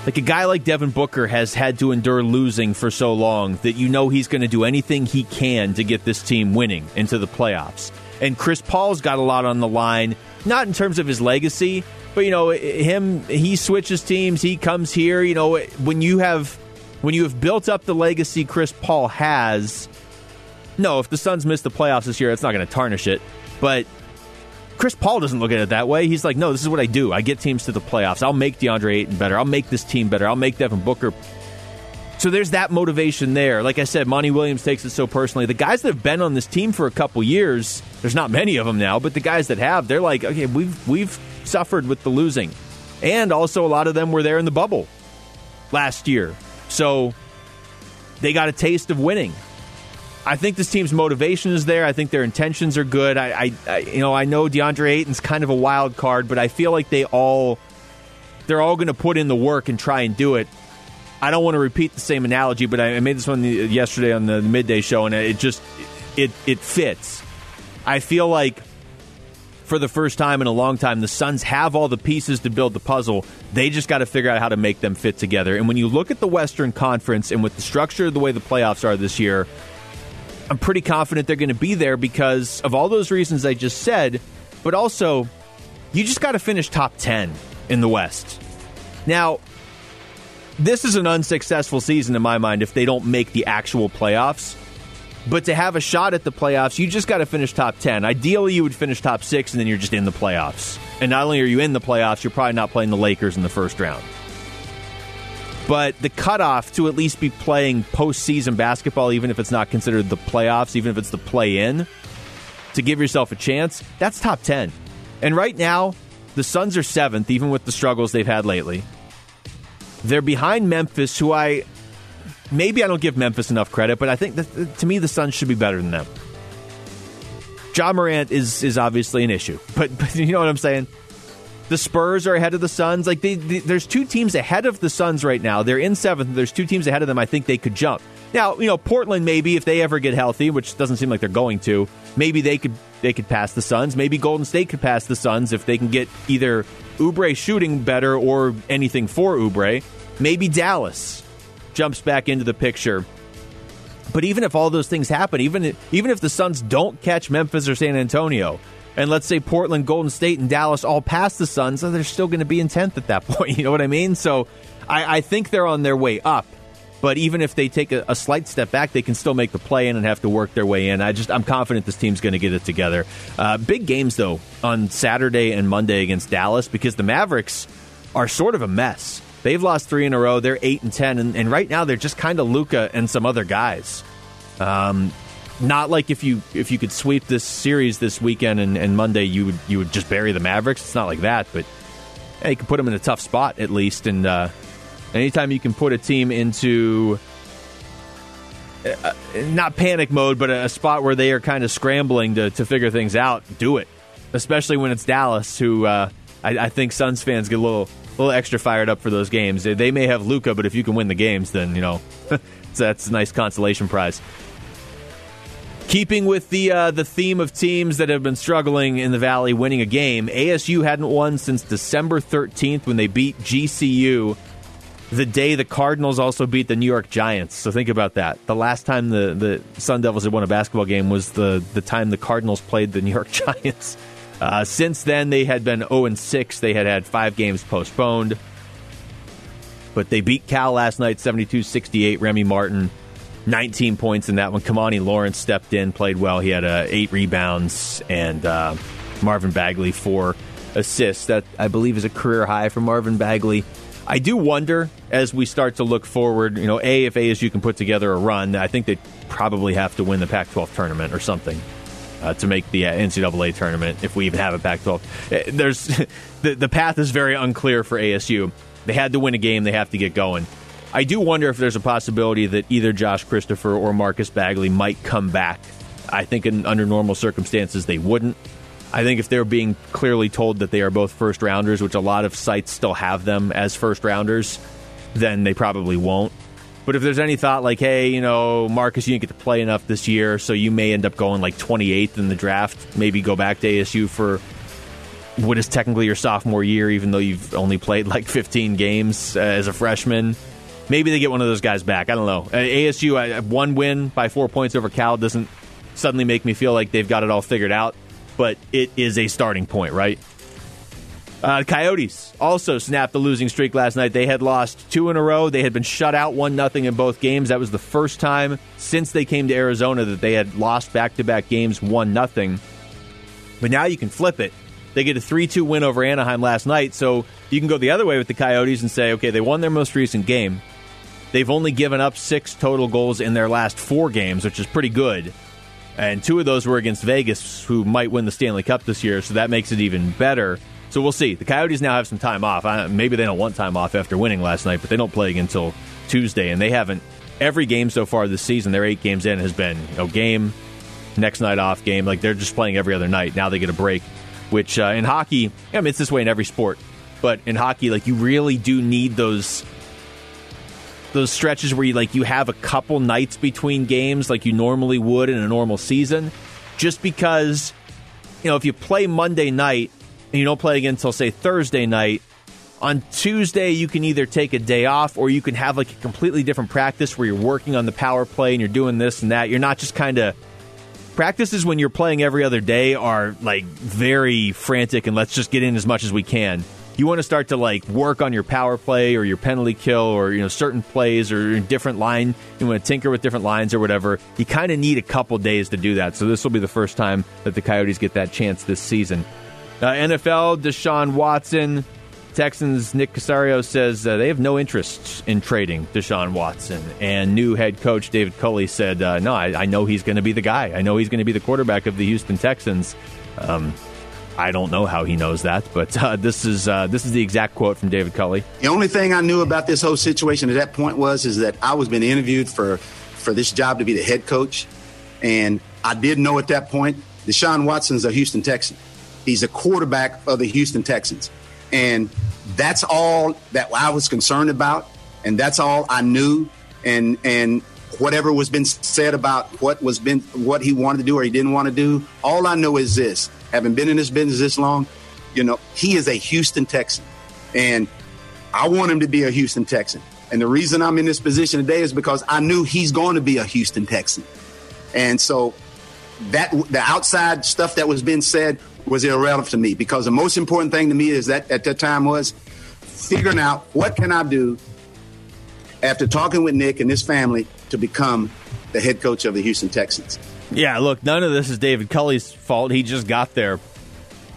Like a guy like Devin Booker has had to endure losing for so long that you know he's going to do anything he can to get this team winning into the playoffs and Chris Paul's got a lot on the line, not in terms of his legacy, but you know, him he switches teams, he comes here, you know, when you have when you have built up the legacy Chris Paul has, no, if the Suns miss the playoffs this year, it's not going to tarnish it, but Chris Paul doesn't look at it that way. He's like, no, this is what I do. I get teams to the playoffs. I'll make DeAndre Ayton better. I'll make this team better. I'll make Devin Booker so there's that motivation there. Like I said, Monty Williams takes it so personally. The guys that have been on this team for a couple years, there's not many of them now, but the guys that have, they're like, okay, we've we've suffered with the losing, and also a lot of them were there in the bubble last year, so they got a taste of winning. I think this team's motivation is there. I think their intentions are good. I, I, I you know, I know DeAndre Ayton's kind of a wild card, but I feel like they all they're all going to put in the work and try and do it. I don't want to repeat the same analogy, but I made this one yesterday on the midday show, and it just it it fits. I feel like for the first time in a long time, the Suns have all the pieces to build the puzzle. They just got to figure out how to make them fit together. And when you look at the Western Conference and with the structure of the way the playoffs are this year, I'm pretty confident they're going to be there because of all those reasons I just said, but also you just got to finish top 10 in the West. Now, this is an unsuccessful season in my mind if they don't make the actual playoffs. But to have a shot at the playoffs, you just got to finish top 10. Ideally, you would finish top six, and then you're just in the playoffs. And not only are you in the playoffs, you're probably not playing the Lakers in the first round. But the cutoff to at least be playing postseason basketball, even if it's not considered the playoffs, even if it's the play in, to give yourself a chance, that's top 10. And right now, the Suns are seventh, even with the struggles they've had lately. They're behind Memphis, who I maybe I don't give Memphis enough credit, but I think that, to me the Suns should be better than them. Ja Morant is is obviously an issue, but, but you know what I'm saying. The Spurs are ahead of the Suns. Like they, they, there's two teams ahead of the Suns right now. They're in seventh. There's two teams ahead of them. I think they could jump. Now, you know, Portland maybe if they ever get healthy, which doesn't seem like they're going to, maybe they could they could pass the Suns. Maybe Golden State could pass the Suns if they can get either Oubre shooting better or anything for Oubre. Maybe Dallas jumps back into the picture. But even if all those things happen, even if, even if the Suns don't catch Memphis or San Antonio, and let's say Portland, Golden State, and Dallas all pass the Suns, they're still going to be in tenth at that point. You know what I mean? So I, I think they're on their way up. But even if they take a, a, slight step back, they can still make the play in and have to work their way in. I just I'm confident this team's going to get it together. Uh, big games though on Saturday and Monday against Dallas because the Mavericks are sort of a mess. They've lost three in a row. They're eight and ten, and, and right now they're just kind of Luka and some other guys. Um, not like if you if you could sweep this series this weekend and, and Monday you would you would just bury the Mavericks. It's not like that, but yeah, you can put them in a tough spot at least, and. Uh, Anytime you can put a team into uh, not panic mode, but a, spot where they are kind of scrambling to, to figure things out, do it. Especially when it's Dallas, who uh, I, I think Suns fans get a little little extra fired up for those games. They, they may have Luka, but if you can win the games, then you know that's a nice consolation prize. Keeping with the uh, the theme of teams that have been struggling in the Valley winning a game, ASU hadn't won since December 13th when they beat GCU the day the Cardinals also beat the New York Giants. So think about that. The last time the, the Sun Devils had won a basketball game was the, the time the Cardinals played the New York Giants. Uh, since then, they had been 0 and 6. They had had five games postponed. But they beat Cal last night 72 68. Remy Martin, 19 points in that one. Kimani Lawrence stepped in, played well. He had uh, eight rebounds, and uh, Marvin Bagley, four assists. That, I believe, is a career high for Marvin Bagley. I do wonder as we start to look forward, you know, A, if ASU can put together a run, I think they probably have to win the Pac 12 tournament or something. Uh, to make the uh, NCAA tournament, if we even have a Pac-12, uh, there's the the path is very unclear for ASU. They had to win a game; they have to get going. I do wonder if there's a possibility that either Josh Christopher or Marcus Bagley might come back. I think in, under normal circumstances they wouldn't. I think if they're being clearly told that they are both first rounders, which a lot of sites still have them as first rounders, then they probably won't. But if there's any thought like, hey, you know, Marcus, you didn't get to play enough this year, so you may end up going like 28th in the draft, maybe go back to ASU for what is technically your sophomore year, even though you've only played like 15 games uh, as a freshman. Maybe they get one of those guys back. I don't know. ASU, uh, one win by four points over Cal doesn't suddenly make me feel like they've got it all figured out, but it is a starting point, right? Uh, Coyotes also snapped the losing streak last night. They had lost two in a row. They had been shut out one nothing in both games. That was the first time since they came to Arizona that they had lost back to back games one nothing. But now you can flip it. They get a 3 2 win over Anaheim last night, so you can go the other way with the Coyotes and say, okay, they won their most recent game. They've only given up six total goals in their last four games, which is pretty good. And two of those were against Vegas, who might win the Stanley Cup this year, so that makes it even better. So we'll see. The Coyotes now have some time off. maybe they don't want time off after winning last night, but they don't play until Tuesday, and they haven't. Every game so far this season, their eight games in, has been you know, game, next night off, game. Like they're just playing every other night. Now they get a break, which uh, in hockey, I mean, it's this way in every sport, but in hockey, like you really do need those those stretches where you like you have a couple nights between games like you normally would in a normal season just because you know if you play Monday night and you don't play again until say Thursday night on Tuesday you can either take a day off or you can have like a completely different practice where you're working on the power play and you're doing this and that. You're not just kind of practices when you're playing every other day are like very frantic and let's just get in as much as we can you want to start to like work on your power play or your penalty kill or you know certain plays or different line you want to tinker with different lines or whatever you kind of need a couple days to do that. So this will be the first time that the coyotes get that chance this season. Uh, nfl deshaun watson texans nick caserio says uh, they have no interest in trading deshaun watson. And new head coach david culley said uh, no I, I, know he's going to be the guy. I know he's going to be the quarterback of the houston texans. Um, I don't know how he knows that, but uh, this is uh, this is the exact quote from David Culley. The only thing I knew about this whole situation at that point was is that I was being interviewed for for this job to be the head coach, and I did know at that point Deshaun Watson's a Houston Texan. He's a quarterback of the Houston Texans, and that's all that I was concerned about, and that's all I knew, and and whatever was been said about what was been what he wanted to do or he didn't want to do. All I know is this: having been in this business this long, you know, he is a Houston Texan, and I want him to be a Houston Texan. And the reason I'm in this position today is because I knew he's going to be a Houston Texan, and so that the outside stuff that was being said was irrelevant to me because the most important thing to me is that at that time was figuring out what can I do after talking with Nick and his family to become the head coach of the Houston Texans. Yeah, look, none of this is David Culley's fault. He just got there.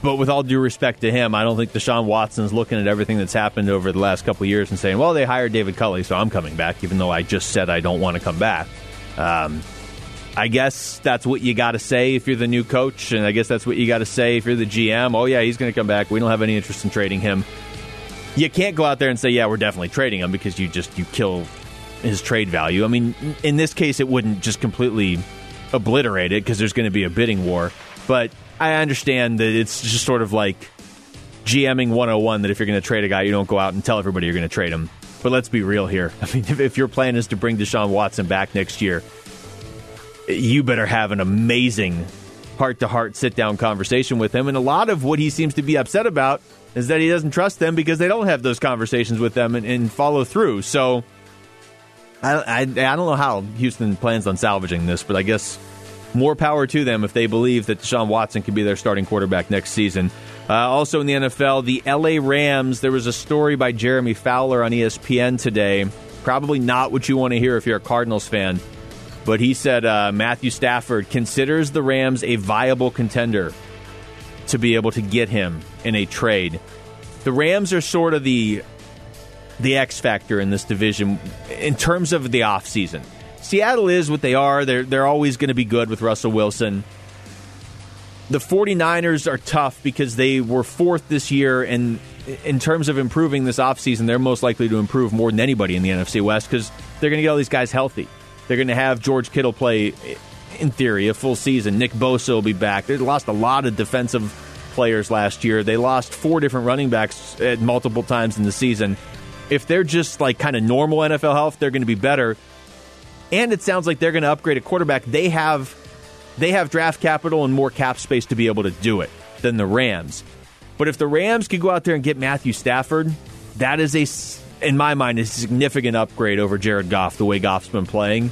But with all due respect to him, I don't think Deshaun Watson's looking at everything that's happened over the last couple years and saying, well, they hired David Culley, so I'm coming back, even though I just said I don't want to come back. Um, I guess that's what you got to say if you're the new coach, and I guess that's what you got to say if you're the GM. Oh, yeah, he's going to come back. We don't have any interest in trading him. You can't go out there and say, yeah, we're definitely trading him because you just you kill his trade value. I mean, in this case, it wouldn't just completely obliterate it because there's going to be a bidding war. But I understand that it's just sort of like GMing 101 that if you're going to trade a guy, you don't go out and tell everybody you're going to trade him. But let's be real here. I mean, if, if your plan is to bring Deshaun Watson back next year, you better have an amazing heart to heart sit down conversation with him. And a lot of what he seems to be upset about is that he doesn't trust them because they don't have those conversations with them and, and follow through. So I, I, I don't know how Houston plans on salvaging this, but I guess more power to them if they believe that Deshaun Watson can be their starting quarterback next season. Uh, also in the NFL, the LA Rams, there was a story by Jeremy Fowler on ESPN today. Probably not what you want to hear if you're a Cardinals fan, but he said uh, Matthew Stafford considers the Rams a viable contender to be able to get him in a trade. The Rams are sort of the the X factor in this division in terms of the offseason. Seattle is what they are. They're they're always going to be good with Russell Wilson. The 49ers are tough because they were fourth this year and in terms of improving this offseason, they're most likely to improve more than anybody in the NFC West because they're going to get all these guys healthy. They're going to have George Kittle play, in theory, a full season. Nick Bosa will be back. They lost a lot of defensive players last year. They lost four different running backs at multiple times in the season. If they're just like kind of normal NFL health, they're going to be better. And it sounds like they're going to upgrade a quarterback. They have they have draft capital and more cap space to be able to do it than the Rams. But if the Rams could go out there and get Matthew Stafford, that is a in my mind a significant upgrade over Jared Goff the way Goff's been playing.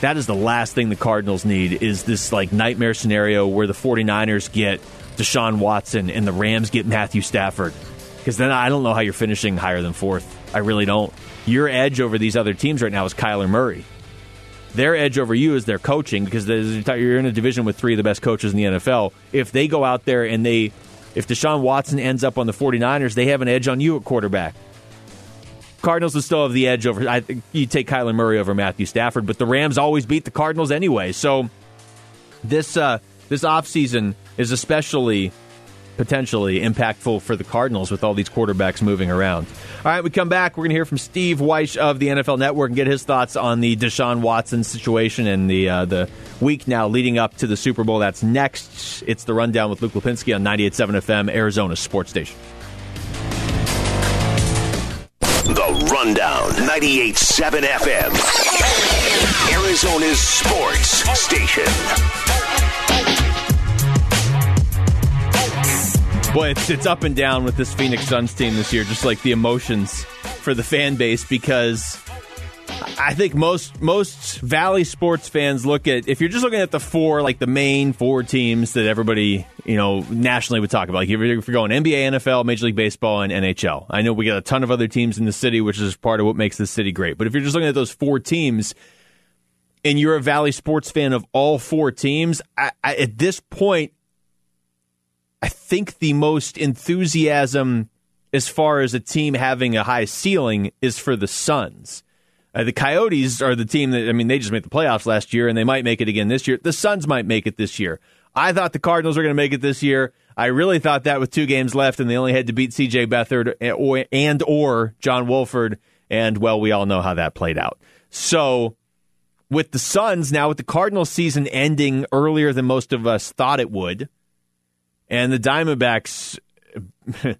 That is the last thing the Cardinals need is this like nightmare scenario where the 49ers get Deshaun Watson and the Rams get Matthew Stafford. Because then I don't know how you're finishing higher than fourth. I really don't. Your edge over these other teams right now is Kyler Murray. Their edge over you is their coaching because you're in a division with three of the best coaches in the NFL. If they go out there and they, if Deshaun Watson ends up on the 49ers, they have an edge on you at quarterback. Cardinals would still have the edge over. I think you take Kyler Murray over Matthew Stafford, but the Rams always beat the Cardinals anyway. So this uh, this offseason is especially potentially impactful for the Cardinals with all these quarterbacks moving around. All right, we come back. We're going to hear from Steve Wyche of the NFL Network and get his thoughts on the Deshaun Watson situation and the uh, the week now leading up to the Super Bowl. That's next. It's the rundown with Luke Lapinski on 98.7 FM, Arizona Sports Station. The Rundown, 98.7 FM, Arizona's sports station. Boy, it's, it's up and down with this Phoenix Suns team this year, just like the emotions for the fan base, because I think most most Valley sports fans look at if you're just looking at the four, like the main four teams that everybody you know nationally would talk about. Like if you're, going NBA, NFL, Major League Baseball, and NHL. I know we got a ton of other teams in the city, which is part of what makes this city great. But if you're just looking at those four teams, and you're a Valley sports fan of all four teams, I, I, at this point, I think the most enthusiasm as far as a team having a high ceiling is for the Suns. Uh, the Coyotes are the team that, I mean, they just made the playoffs last year and they might make it again this year. The Suns might make it this year. I thought the Cardinals were going to make it this year. I really thought that with two games left and they only had to beat CJ Beathard and or John Wolford. And well, we all know how that played out. So with the Suns now, with the Cardinals season ending earlier than most of us thought it would, and the Diamondbacks, the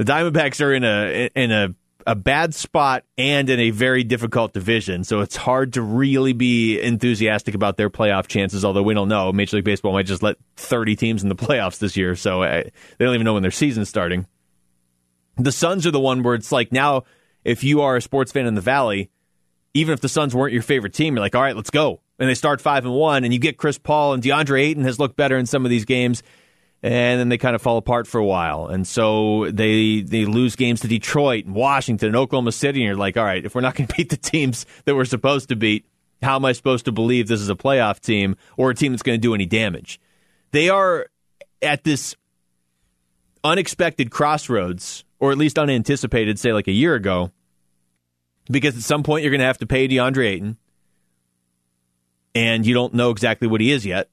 Diamondbacks are in a in a a bad spot and in a very difficult division. So it's hard to really be enthusiastic about their playoff chances. Although we don't know, Major League Baseball might just let 30 teams in the playoffs this year, so I, they don't even know when their season's starting. The Suns are the one where it's like now, if you are a sports fan in the Valley, even if the Suns weren't your favorite team, you're like, all right, let's go. And they start five and one, and you get Chris Paul and DeAndre Ayton has looked better in some of these games and then they kind of fall apart for a while. And so they they lose games to Detroit and Washington and Oklahoma City, and you're like, all right, if we're not going to beat the teams that we're supposed to beat, how am I supposed to believe this is a playoff team or a team that's going to do any damage? They are at this unexpected crossroads, or at least unanticipated, say like a year ago, because at some point you're going to have to pay DeAndre Ayton, and you don't know exactly what he is yet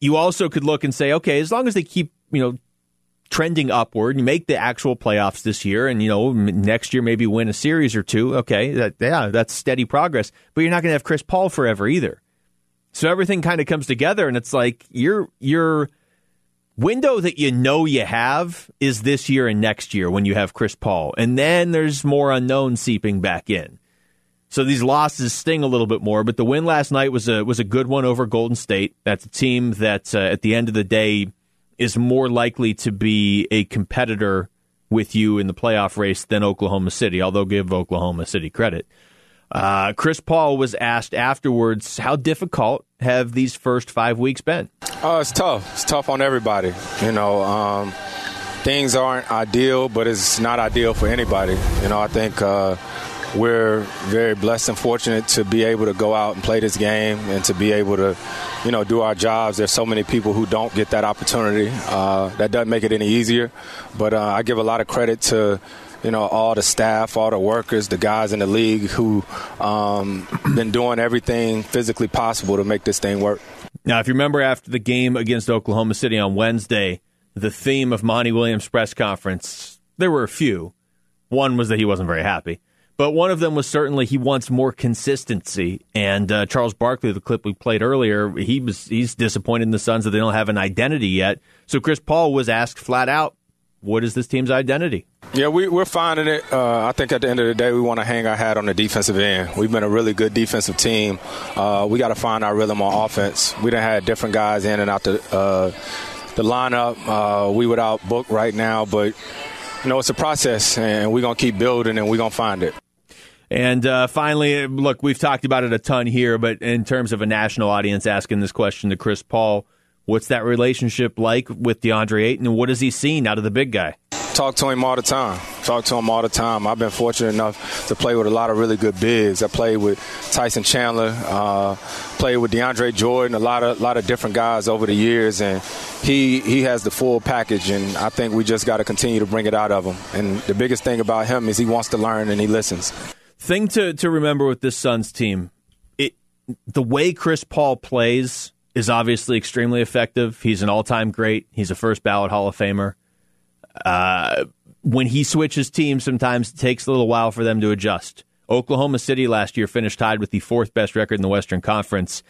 you also could look and say, okay, as long as they keep, you know, trending upward, you make the actual playoffs this year, and you know next year maybe win a series or two. Okay, that, yeah, that's steady progress. But you're not going to have Chris Paul forever either. So everything kind of comes together, and it's like you're you're window that you know you have is this year and next year when you have Chris Paul. And then there's more unknown seeping back in. So these losses sting a little bit more, but the win last night was a was a good one over Golden State. That's a team that uh, at the end of the day is more likely to be a competitor with you in the playoff race than Oklahoma City, although give Oklahoma City credit. Uh, Chris Paul was asked afterwards, how difficult have these first five weeks been? Uh, it's tough. It's tough on everybody. You know, um, things aren't ideal, but it's not ideal for anybody. You know, I think uh, we're very blessed and fortunate to be able to go out and play this game and to be able to, you know, do our jobs. There's so many people who don't get that opportunity. Uh, that doesn't make it any easier, but uh, I give a lot of credit to you know all the staff, all the workers, the guys in the league who um, been doing everything physically possible to make this thing work. Now, if you remember after the game against Oklahoma City on Wednesday, the theme of Monty Williams' press conference, there were a few. One was that he wasn't very happy. But one of them was certainly he wants more consistency. And uh, Charles Barkley, the clip we played earlier, he was he's disappointed in the Suns that they don't have an identity yet. So Chris Paul was asked flat out, "What is this team's identity?" Yeah, we, we're finding it. Uh, I think at the end of the day, we want to hang our hat on the defensive end. We've been a really good defensive team. Uh, we got to find our rhythm on offense. We done had different guys in and out the uh, the lineup. Uh, we without book right now, but you know it's a process, and we're gonna keep building, and we're gonna find it. And uh, finally, look, we've talked about it a ton here, but in terms of a national audience asking this question to Chris Paul, what's that relationship like with DeAndre Ayton, and what has he seen out of the big guy? Talk to him all the time. Talk to him all the time. I've been fortunate enough to play with a lot of really good bigs. I played with Tyson Chandler, uh, played with DeAndre Jordan, a lot of lot of different guys over the years, and he he has the full package. And I think we just got to continue to bring it out of him. And the biggest thing about him is he wants to learn and he listens. Thing to, to remember with this Suns team, it the way Chris Paul plays is obviously extremely effective. He's an all time great. He's a first ballot Hall of Famer. Uh, when he switches teams, sometimes it takes a little while for them to adjust. Oklahoma City last year finished tied with the fourth best record in the Western Conference.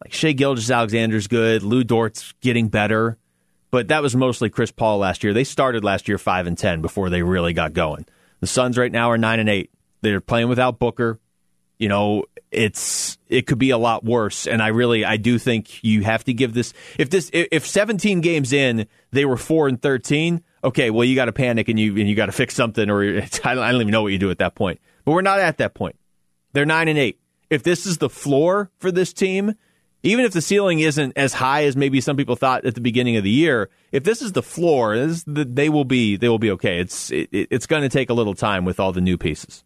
Like Shai Gilgeous-Alexander's good, Lu Dort's getting better, but that was mostly Chris Paul last year. They started last year five and ten before they really got going. The Suns right now are nine and eight. They're playing without Booker. You know, it's it could be a lot worse. And I really I do think you have to give this if this if 17 games in they were four and 13. Okay, well you got to panic and you and you got to fix something, or I don't even know what you do at that point. But we're not at that point. They're nine and eight. If this is the floor for this team, even if the ceiling isn't as high as maybe some people thought at the beginning of the year, if this is the floor, this, they will be they will be okay. It's it, it's going to take a little time with all the new pieces.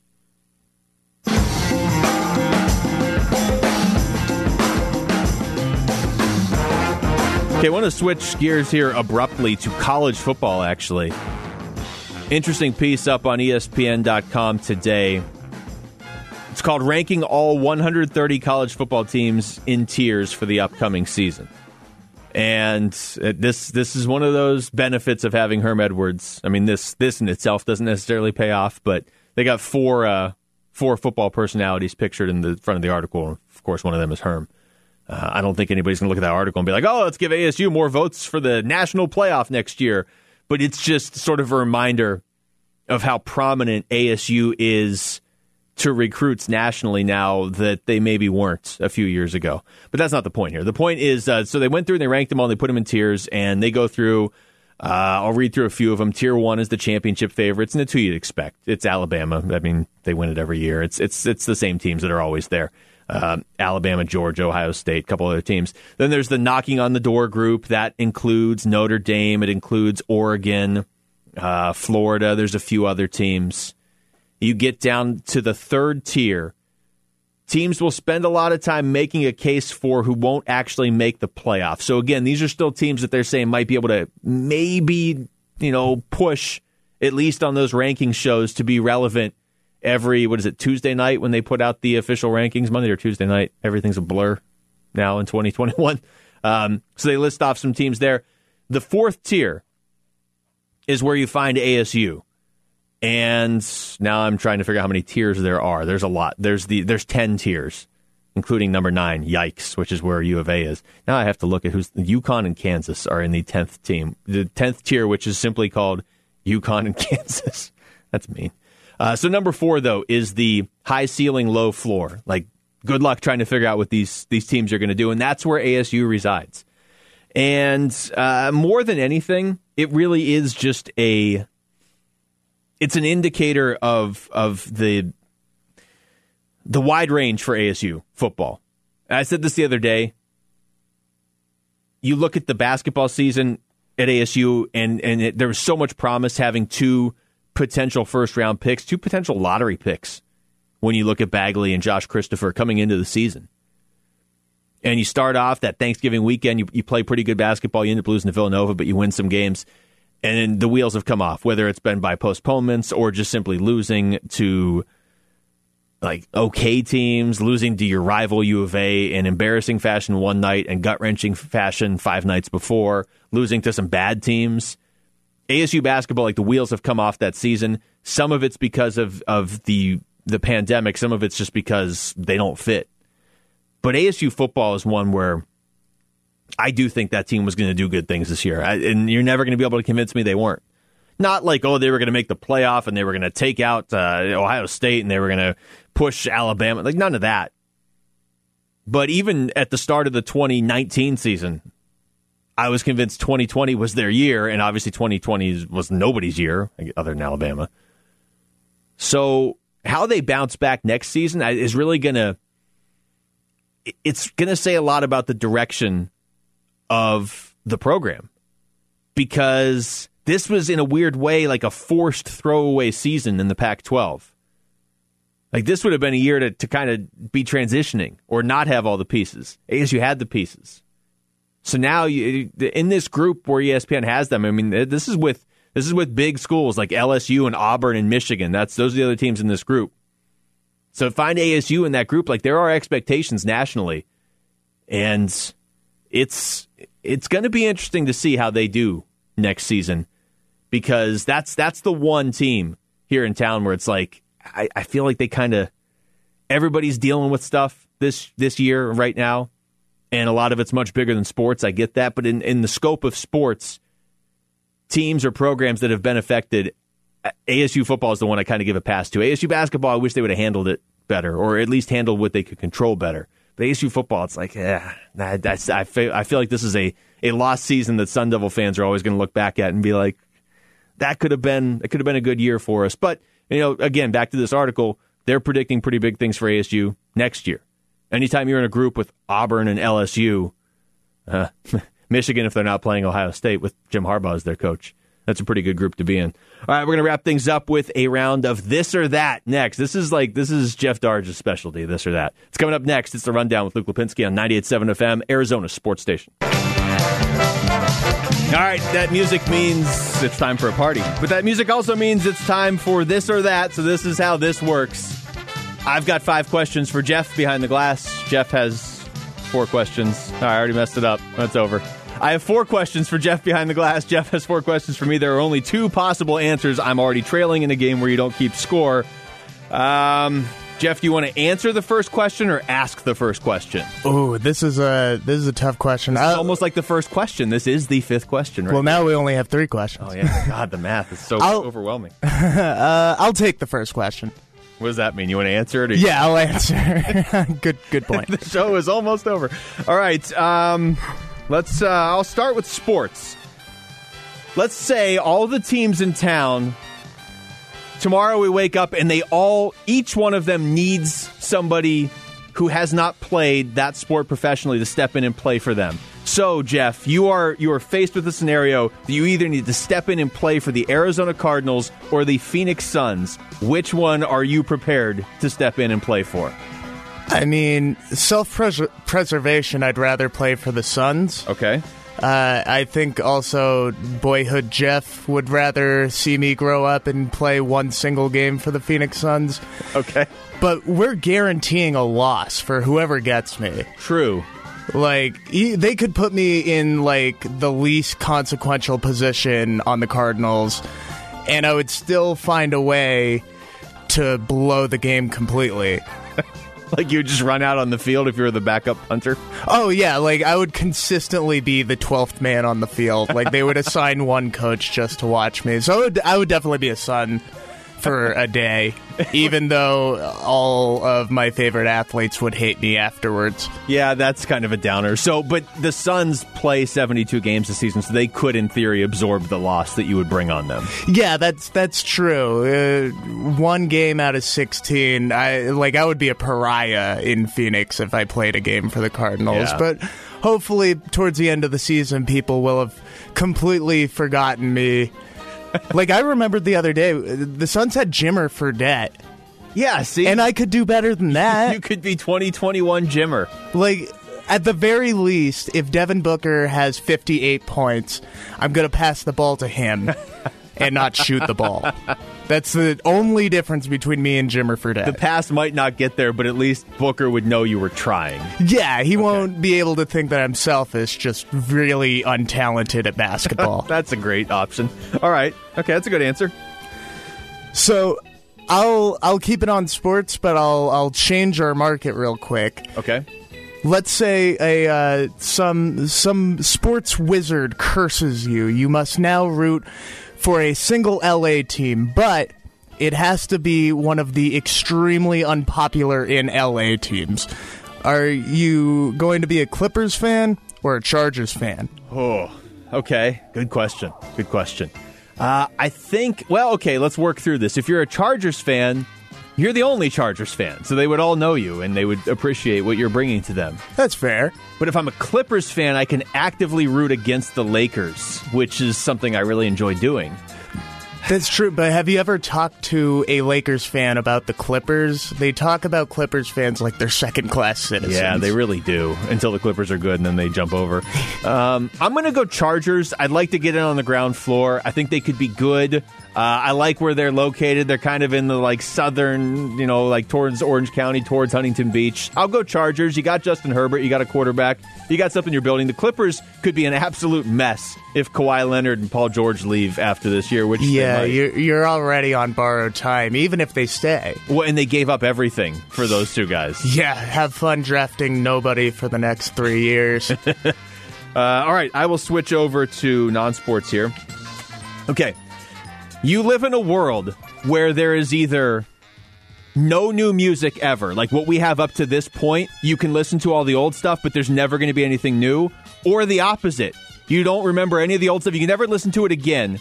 Okay, I want to switch gears here abruptly to college football, actually. Interesting piece up on ESPN.com today. It's called Ranking All 130 College Football Teams in Tiers for the Upcoming Season. And this this is one of those benefits of having Herm Edwards. I mean, this this in itself doesn't necessarily pay off, but they got four uh, four football personalities pictured in the front of the article. Of course, one of them is Herm. Uh, I don't think anybody's going to look at that article and be like, oh, let's give ASU more votes for the national playoff next year. But it's just sort of a reminder of how prominent ASU is to recruits nationally now that they maybe weren't a few years ago. But that's not the point here. The point is uh, so they went through and they ranked them all, and they put them in tiers, and they go through. Uh, I'll read through a few of them. Tier one is the championship favorites, and it's who you'd expect. It's Alabama. I mean, they win it every year. It's it's it's the same teams that are always there uh, Alabama, Georgia, Ohio State, a couple other teams. Then there's the knocking on the door group that includes Notre Dame, it includes Oregon, uh, Florida. There's a few other teams. You get down to the third tier. Teams will spend a lot of time making a case for who won't actually make the playoffs. So again, these are still teams that they're saying might be able to maybe, you know, push at least on those ranking shows to be relevant every what is it Tuesday night when they put out the official rankings Monday or Tuesday night everything's a blur now in 2021 um, so they list off some teams there the fourth tier is where you find ASU and now I'm trying to figure out how many tiers there are there's a lot there's the there's 10 tiers including number nine. Yikes, which is where U of A is. Now I have to look at who's UConn and Kansas are in the tenth team, the tenth tier, which is simply called UConn and Kansas. That's mean. Uh, so number four though is the high ceiling, low floor. Like good luck trying to figure out what these these teams are going to do, and that's where ASU resides. And uh, more than anything, it really is just a it's an indicator of of the the wide range for ASU football. I said this the other day. You look at the basketball season at ASU, and and it, there was so much promise having two potential first round picks, two potential lottery picks. When you look at Bagley and Josh Christopher coming into the season, and you start off that Thanksgiving weekend, you, you play pretty good basketball, you end up losing to Villanova, but you win some games, and then the wheels have come off. Whether it's been by postponements or just simply losing to like okay teams, losing to your rival U of A in embarrassing fashion one night and gut wrenching fashion five nights before, losing to some bad teams. ASU basketball, like the wheels have come off that season. Some of it's because of, of the the pandemic, some of it's just because they don't fit. But ASU football is one where I do think that team was going to do good things this year. I, and you're never going to be able to convince me they weren't. Not like, oh, they were going to make the playoff and they were going to take out uh, Ohio State and they were going to push Alabama. Like, none of that. But even at the start of the 2019 season, I was convinced 2020 was their year, and obviously 2020 was nobody's year other than Alabama. So, how they bounce back next season is really going to it's going to say a lot about the direction of the program because this was in a weird way like a forced throwaway season in the Pac 12. Like this would have been a year to, to kind of be transitioning or not have all the pieces. ASU had the pieces. So now you, in this group where ESPN has them, I mean, this is with this is with big schools like LSU and Auburn and Michigan. That's those are the other teams in this group. So find ASU in that group. Like there are expectations nationally, and it's it's going to be interesting to see how they do next season because that's that's the one team here in town where it's like I, I feel like they kind of everybody's dealing with stuff this this year right now, and a lot of it's much bigger than sports. I get that, but in in the scope of sports, teams or programs that have been affected ASU football is the one I kind of give a pass to. ASU basketball, I wish they would have handled it better, or at least handled what they could control better. But ASU football, it's like, yeah, that's, I feel, I feel like this is a, a lost season that Sun Devil fans are always going to look back at and be like, that could have been, it could have been a good year for us. But you know, again, back to this article, they're predicting pretty big things for ASU next year. Anytime you're in a group with Auburn and LSU, uh, Michigan, if they're not playing Ohio State with Jim Harbaugh as their coach, that's a pretty good group to be in. All right, we're going to wrap things up with a round of this or that next. This is like, this is Jeff Darge's specialty, this or that. It's coming up next. It's the Rundown with Luke Lapinski on 98.7 FM, Arizona Sports Station. All right, that music means it's time for a party. But that music also means it's time for this or that. So this is how this works. I've got five questions for Jeff behind the glass. Jeff has four questions. I already messed it up. That's over. I have four questions for Jeff behind the glass. Jeff has four questions for me. There are only two possible answers. I'm already trailing in a game where you don't keep score. Um, Jeff, do you want to answer the first question or ask the first question? Oh, this is a this is a tough question. It's almost like the first question. This is the fifth question, right? Well, now we only have three questions. Oh yeah, God, the math is so I'll- overwhelming. uh, I'll take the first question. What does that mean? You want to answer it? Or Yeah, I'll answer. good good point. the show is almost over. All right, um, let's. Uh, I'll start with sports. Let's say all the teams in town. Tomorrow we wake up and they all, each one of them needs somebody who has not played that sport professionally to step in and play for them. So, Jeff, you are you are faced with a scenario that you either need to step in and play for the Arizona Cardinals or the Phoenix Suns. Which one are you prepared to step in and play for? I mean, self preservation. I'd rather play for the Suns. Okay. Uh, I think also boyhood Jeff would rather see me grow up and play one single game for the Phoenix Suns. Okay. But we're guaranteeing a loss for whoever gets me. True. Like e- they could put me in like the least consequential position on the Cardinals, and I would still find a way to blow the game completely. like you would just run out on the field if you were the backup punter. Oh yeah, like I would consistently be the twelfth man on the field. Like they would assign one coach just to watch me. So I would, I would definitely be a son for a day, even though all of my favorite athletes would hate me afterwards. Yeah, that's kind of a downer. So, but the Suns play 72 games this season, so they could, in theory, absorb the loss that you would bring on them. Yeah, that's that's true. Uh, one game out of sixteen, I like I would be a pariah in Phoenix if I played a game for the Cardinals. Yeah. But hopefully, towards the end of the season, people will have completely forgotten me. like I remembered the other day, the Suns had Jimmer Fredette. Yeah, see, and I could do better than that. you could be 2021 Jimmer. Like at the very least, if Devin Booker has 58 points, I'm going to pass the ball to him and not shoot the ball. That's the only difference between me and Jimmer Fredette. The pass might not get there, but at least Booker would know you were trying. yeah, he won't be able to think that I'm selfish, just really untalented at basketball. That's a great option. All right. Okay, that's a good answer. so I'll I'll keep it on sports, but I'll I'll change our market real quick. Okay. Let's say a uh, some some sports wizard curses you. You must now root for a single LA team, but it has to be one of the extremely unpopular in LA teams. Are you going to be a Clippers fan or a Chargers fan? Oh, okay. Good question. Good question. Uh, I think, well, okay, let's work through this. If you're a Chargers fan, you're the only Chargers fan, so they would all know you and they would appreciate what you're bringing to them. That's fair. But if I'm a Clippers fan, I can actively root against the Lakers, which is something I really enjoy doing. That's true, but have you ever talked to a Lakers fan about the Clippers? They talk about Clippers fans like they're second class citizens. Yeah, they really do until the Clippers are good and then they jump over. Um, I'm going to go Chargers. I'd like to get in on the ground floor. I think they could be good. Uh, I like where they're located. They're kind of in the like southern, you know, like towards Orange County, towards Huntington Beach. I'll go Chargers. You got Justin Herbert. You got a quarterback. You got something you're building. The Clippers could be an absolute mess if Kawhi Leonard and Paul George leave after this year. Which they Yeah, you're, you're already on borrowed time, even if they stay. Well, and they gave up everything for those two guys. Yeah, have fun drafting nobody for the next three years. Uh, all right, I will switch over to non sports here. Okay. You live in a world where there is either no new music ever, like what we have up to this point, you can listen to all the old stuff, but there's never going to be anything new, or the opposite. You don't remember any of the old stuff, you can never listen to it again,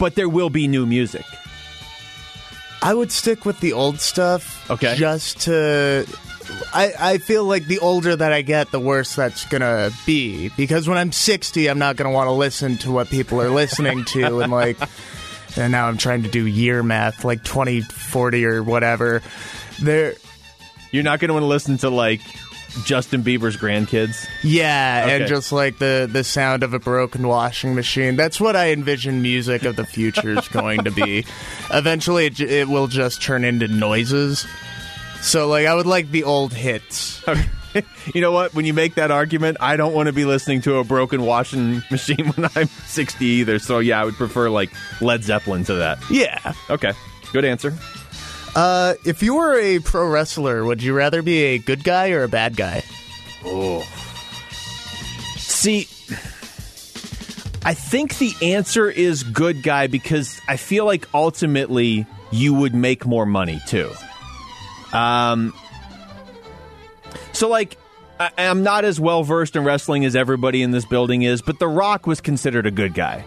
but there will be new music. I would stick with the old stuff. Okay. Just to. I, I feel like the older that I get, the worse that's going to be. Because when I'm 60, I'm not going to want to listen to what people are listening to. and like. And now I'm trying to do year math, like 2040 or whatever. There. You're not going to want to listen to like Justin Bieber's grandkids. Yeah, and just like the the sound of a broken washing machine. That's what I envision music of the future is going to be. Eventually, it, it will just turn into noises. So, like, I would like the old hits. You know what? When you make that argument, I don't want to be listening to a broken washing machine when I'm 60 either. So yeah, I would prefer like Led Zeppelin to that. Yeah. Okay, good answer. Uh, if you were a pro wrestler, would you rather be a good guy or a bad guy? Oh. See, I think the answer is good guy because I feel like ultimately you would make more money too. Um, so like. I- I'm not as well versed in wrestling as everybody in this building is, but The Rock was considered a good guy.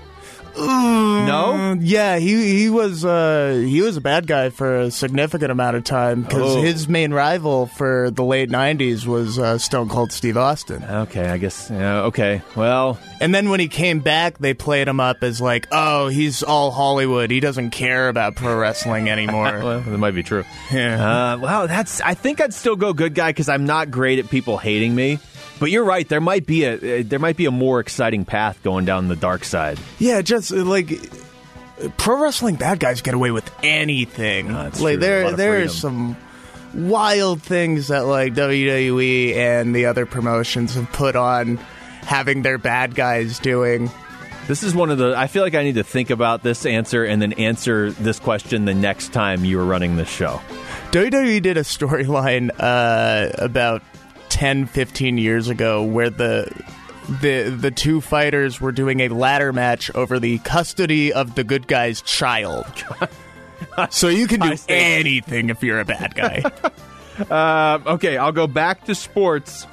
No? Yeah, he he was uh, he was a bad guy for a significant amount of time because Oh. his main rival for the late '90s was uh, Stone Cold Steve Austin. Okay, I guess. Yeah, okay. Well, And then when he came back, they played him up as like, oh, he's all Hollywood. He doesn't care about pro wrestling anymore. well, that might be true. Yeah. Uh, well, that's. I think I'd still go good guy because I'm not great at people hating me. But you're right. There might be a uh, there might be a more exciting path going down the dark side. yeah, just uh, like pro wrestling bad guys get away with anything. that's like true. There there is some wild things that like WWE and the other promotions have put on having their bad guys doing. This is one of the. I feel like I need to think about this answer and then answer this question the next time you are running the show. WWE did a storyline uh, about 10, 15 years ago where the the the two fighters were doing a ladder match over the custody of the good guy's child. so you can do anything if you're a bad guy. Uh, okay, I'll go back to sports.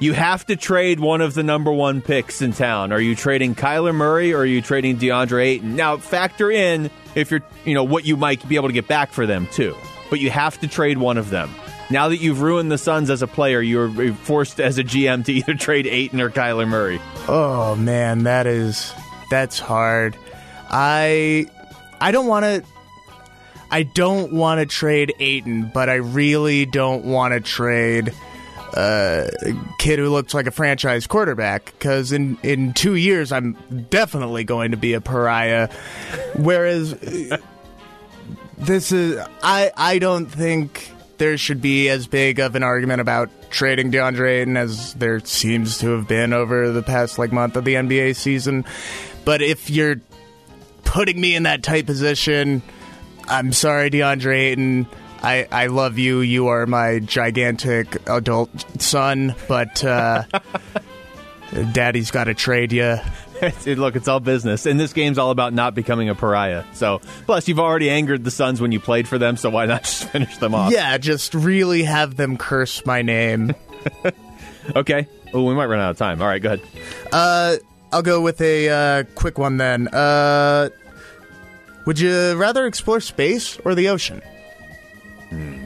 You have to trade one of the number one picks in town. Are you trading Kyler Murray or are you trading DeAndre Ayton? Now, factor in if you're, you know, what you might be able to get back for them too. But you have to trade one of them. Now that you've ruined the Suns as a player, you're forced as a GM to either trade Ayton or Kyler Murray. Oh man, that is that's hard. I I don't want to I don't want to trade Ayton, but I really don't want to trade uh, a kid who looks like a franchise quarterback because in in two years I'm definitely going to be a pariah. Whereas uh, this is I I don't think there should be as big of an argument about trading DeAndre Ayton as there seems to have been over the past like month of the NBA season. But if you're putting me in that tight position, I'm sorry, DeAndre Ayton. I, I love you. You are my gigantic adult son, but uh, daddy's got to trade you. Look, it's all business. And this game's all about not becoming a pariah. So, plus, you've already angered the Suns when you played for them, so why not just finish them off? Yeah, just really have them curse my name. okay. Oh, we might run out of time. All right, go ahead. Uh, I'll go with a uh, quick one then. Uh, would you rather explore space or the ocean? Hmm.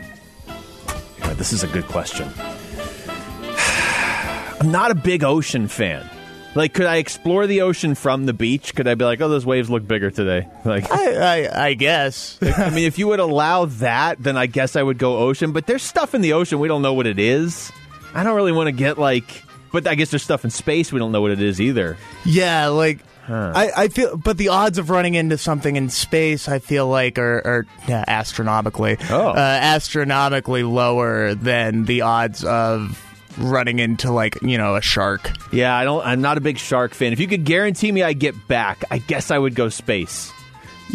Yeah, this is a good question. I'm not a big ocean fan. Like, could I explore the ocean from the beach? Could I be like, "Oh, those waves look bigger today"? Like, I, I, I guess. I mean, if you would allow that, then I guess I would go ocean. But there's stuff in the ocean we don't know what it is. I don't really want to get like, but I guess there's stuff in space we don't know what it is either. Yeah, like I, I feel, but the odds of running into something in space, I feel like, are, are yeah, astronomically, Oh. uh, astronomically lower than the odds of running into like you know a shark. Yeah, I don't. I'm not a big shark fan. If you could guarantee me I get back, I guess I would go space.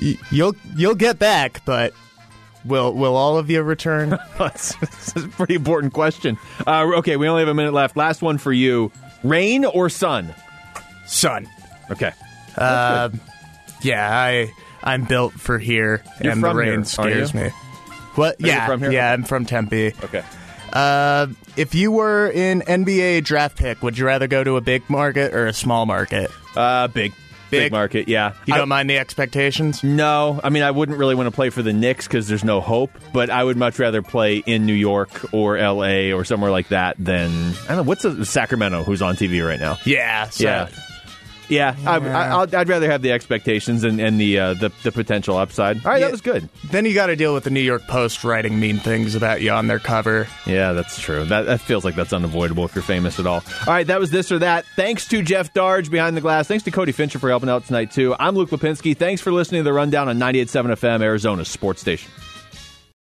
Y- you'll you'll get back, but will will all of you return? That's, that's a pretty important question. Uh, okay, we only have a minute left. Last one for you: rain or sun? Sun. Okay. Uh, yeah, I I'm built for here, You're and the rain here, scares me. What? you yeah, from here? yeah, I'm from Tempe. Okay. Uh, if you were an NBA draft pick, would you rather go to a big market or a small market? Uh, big, big, Big? market. Yeah. You I- don't mind the expectations? No, I mean I wouldn't really want to play for the Knicks because there's no hope. But I would much rather play in New York or L.A. or somewhere like that than I don't know what's a, Sacramento, who's on TV right now. Yeah, so- yeah, yeah. I, I, I'll, I'd rather have the expectations and, and the, uh, the the potential upside. All right, Yeah. that was good. Then you got to deal with the New York Post writing mean things about you on their cover. Yeah, that's true. That, that feels like that's unavoidable if you're famous at all. All right, that was this or that. Thanks to Jeff Darge behind the glass. Thanks to Cody Fincher for helping out tonight too. I'm Luke Lapinski. Thanks for listening to the rundown on 98.7 FM, Arizona Sports Station.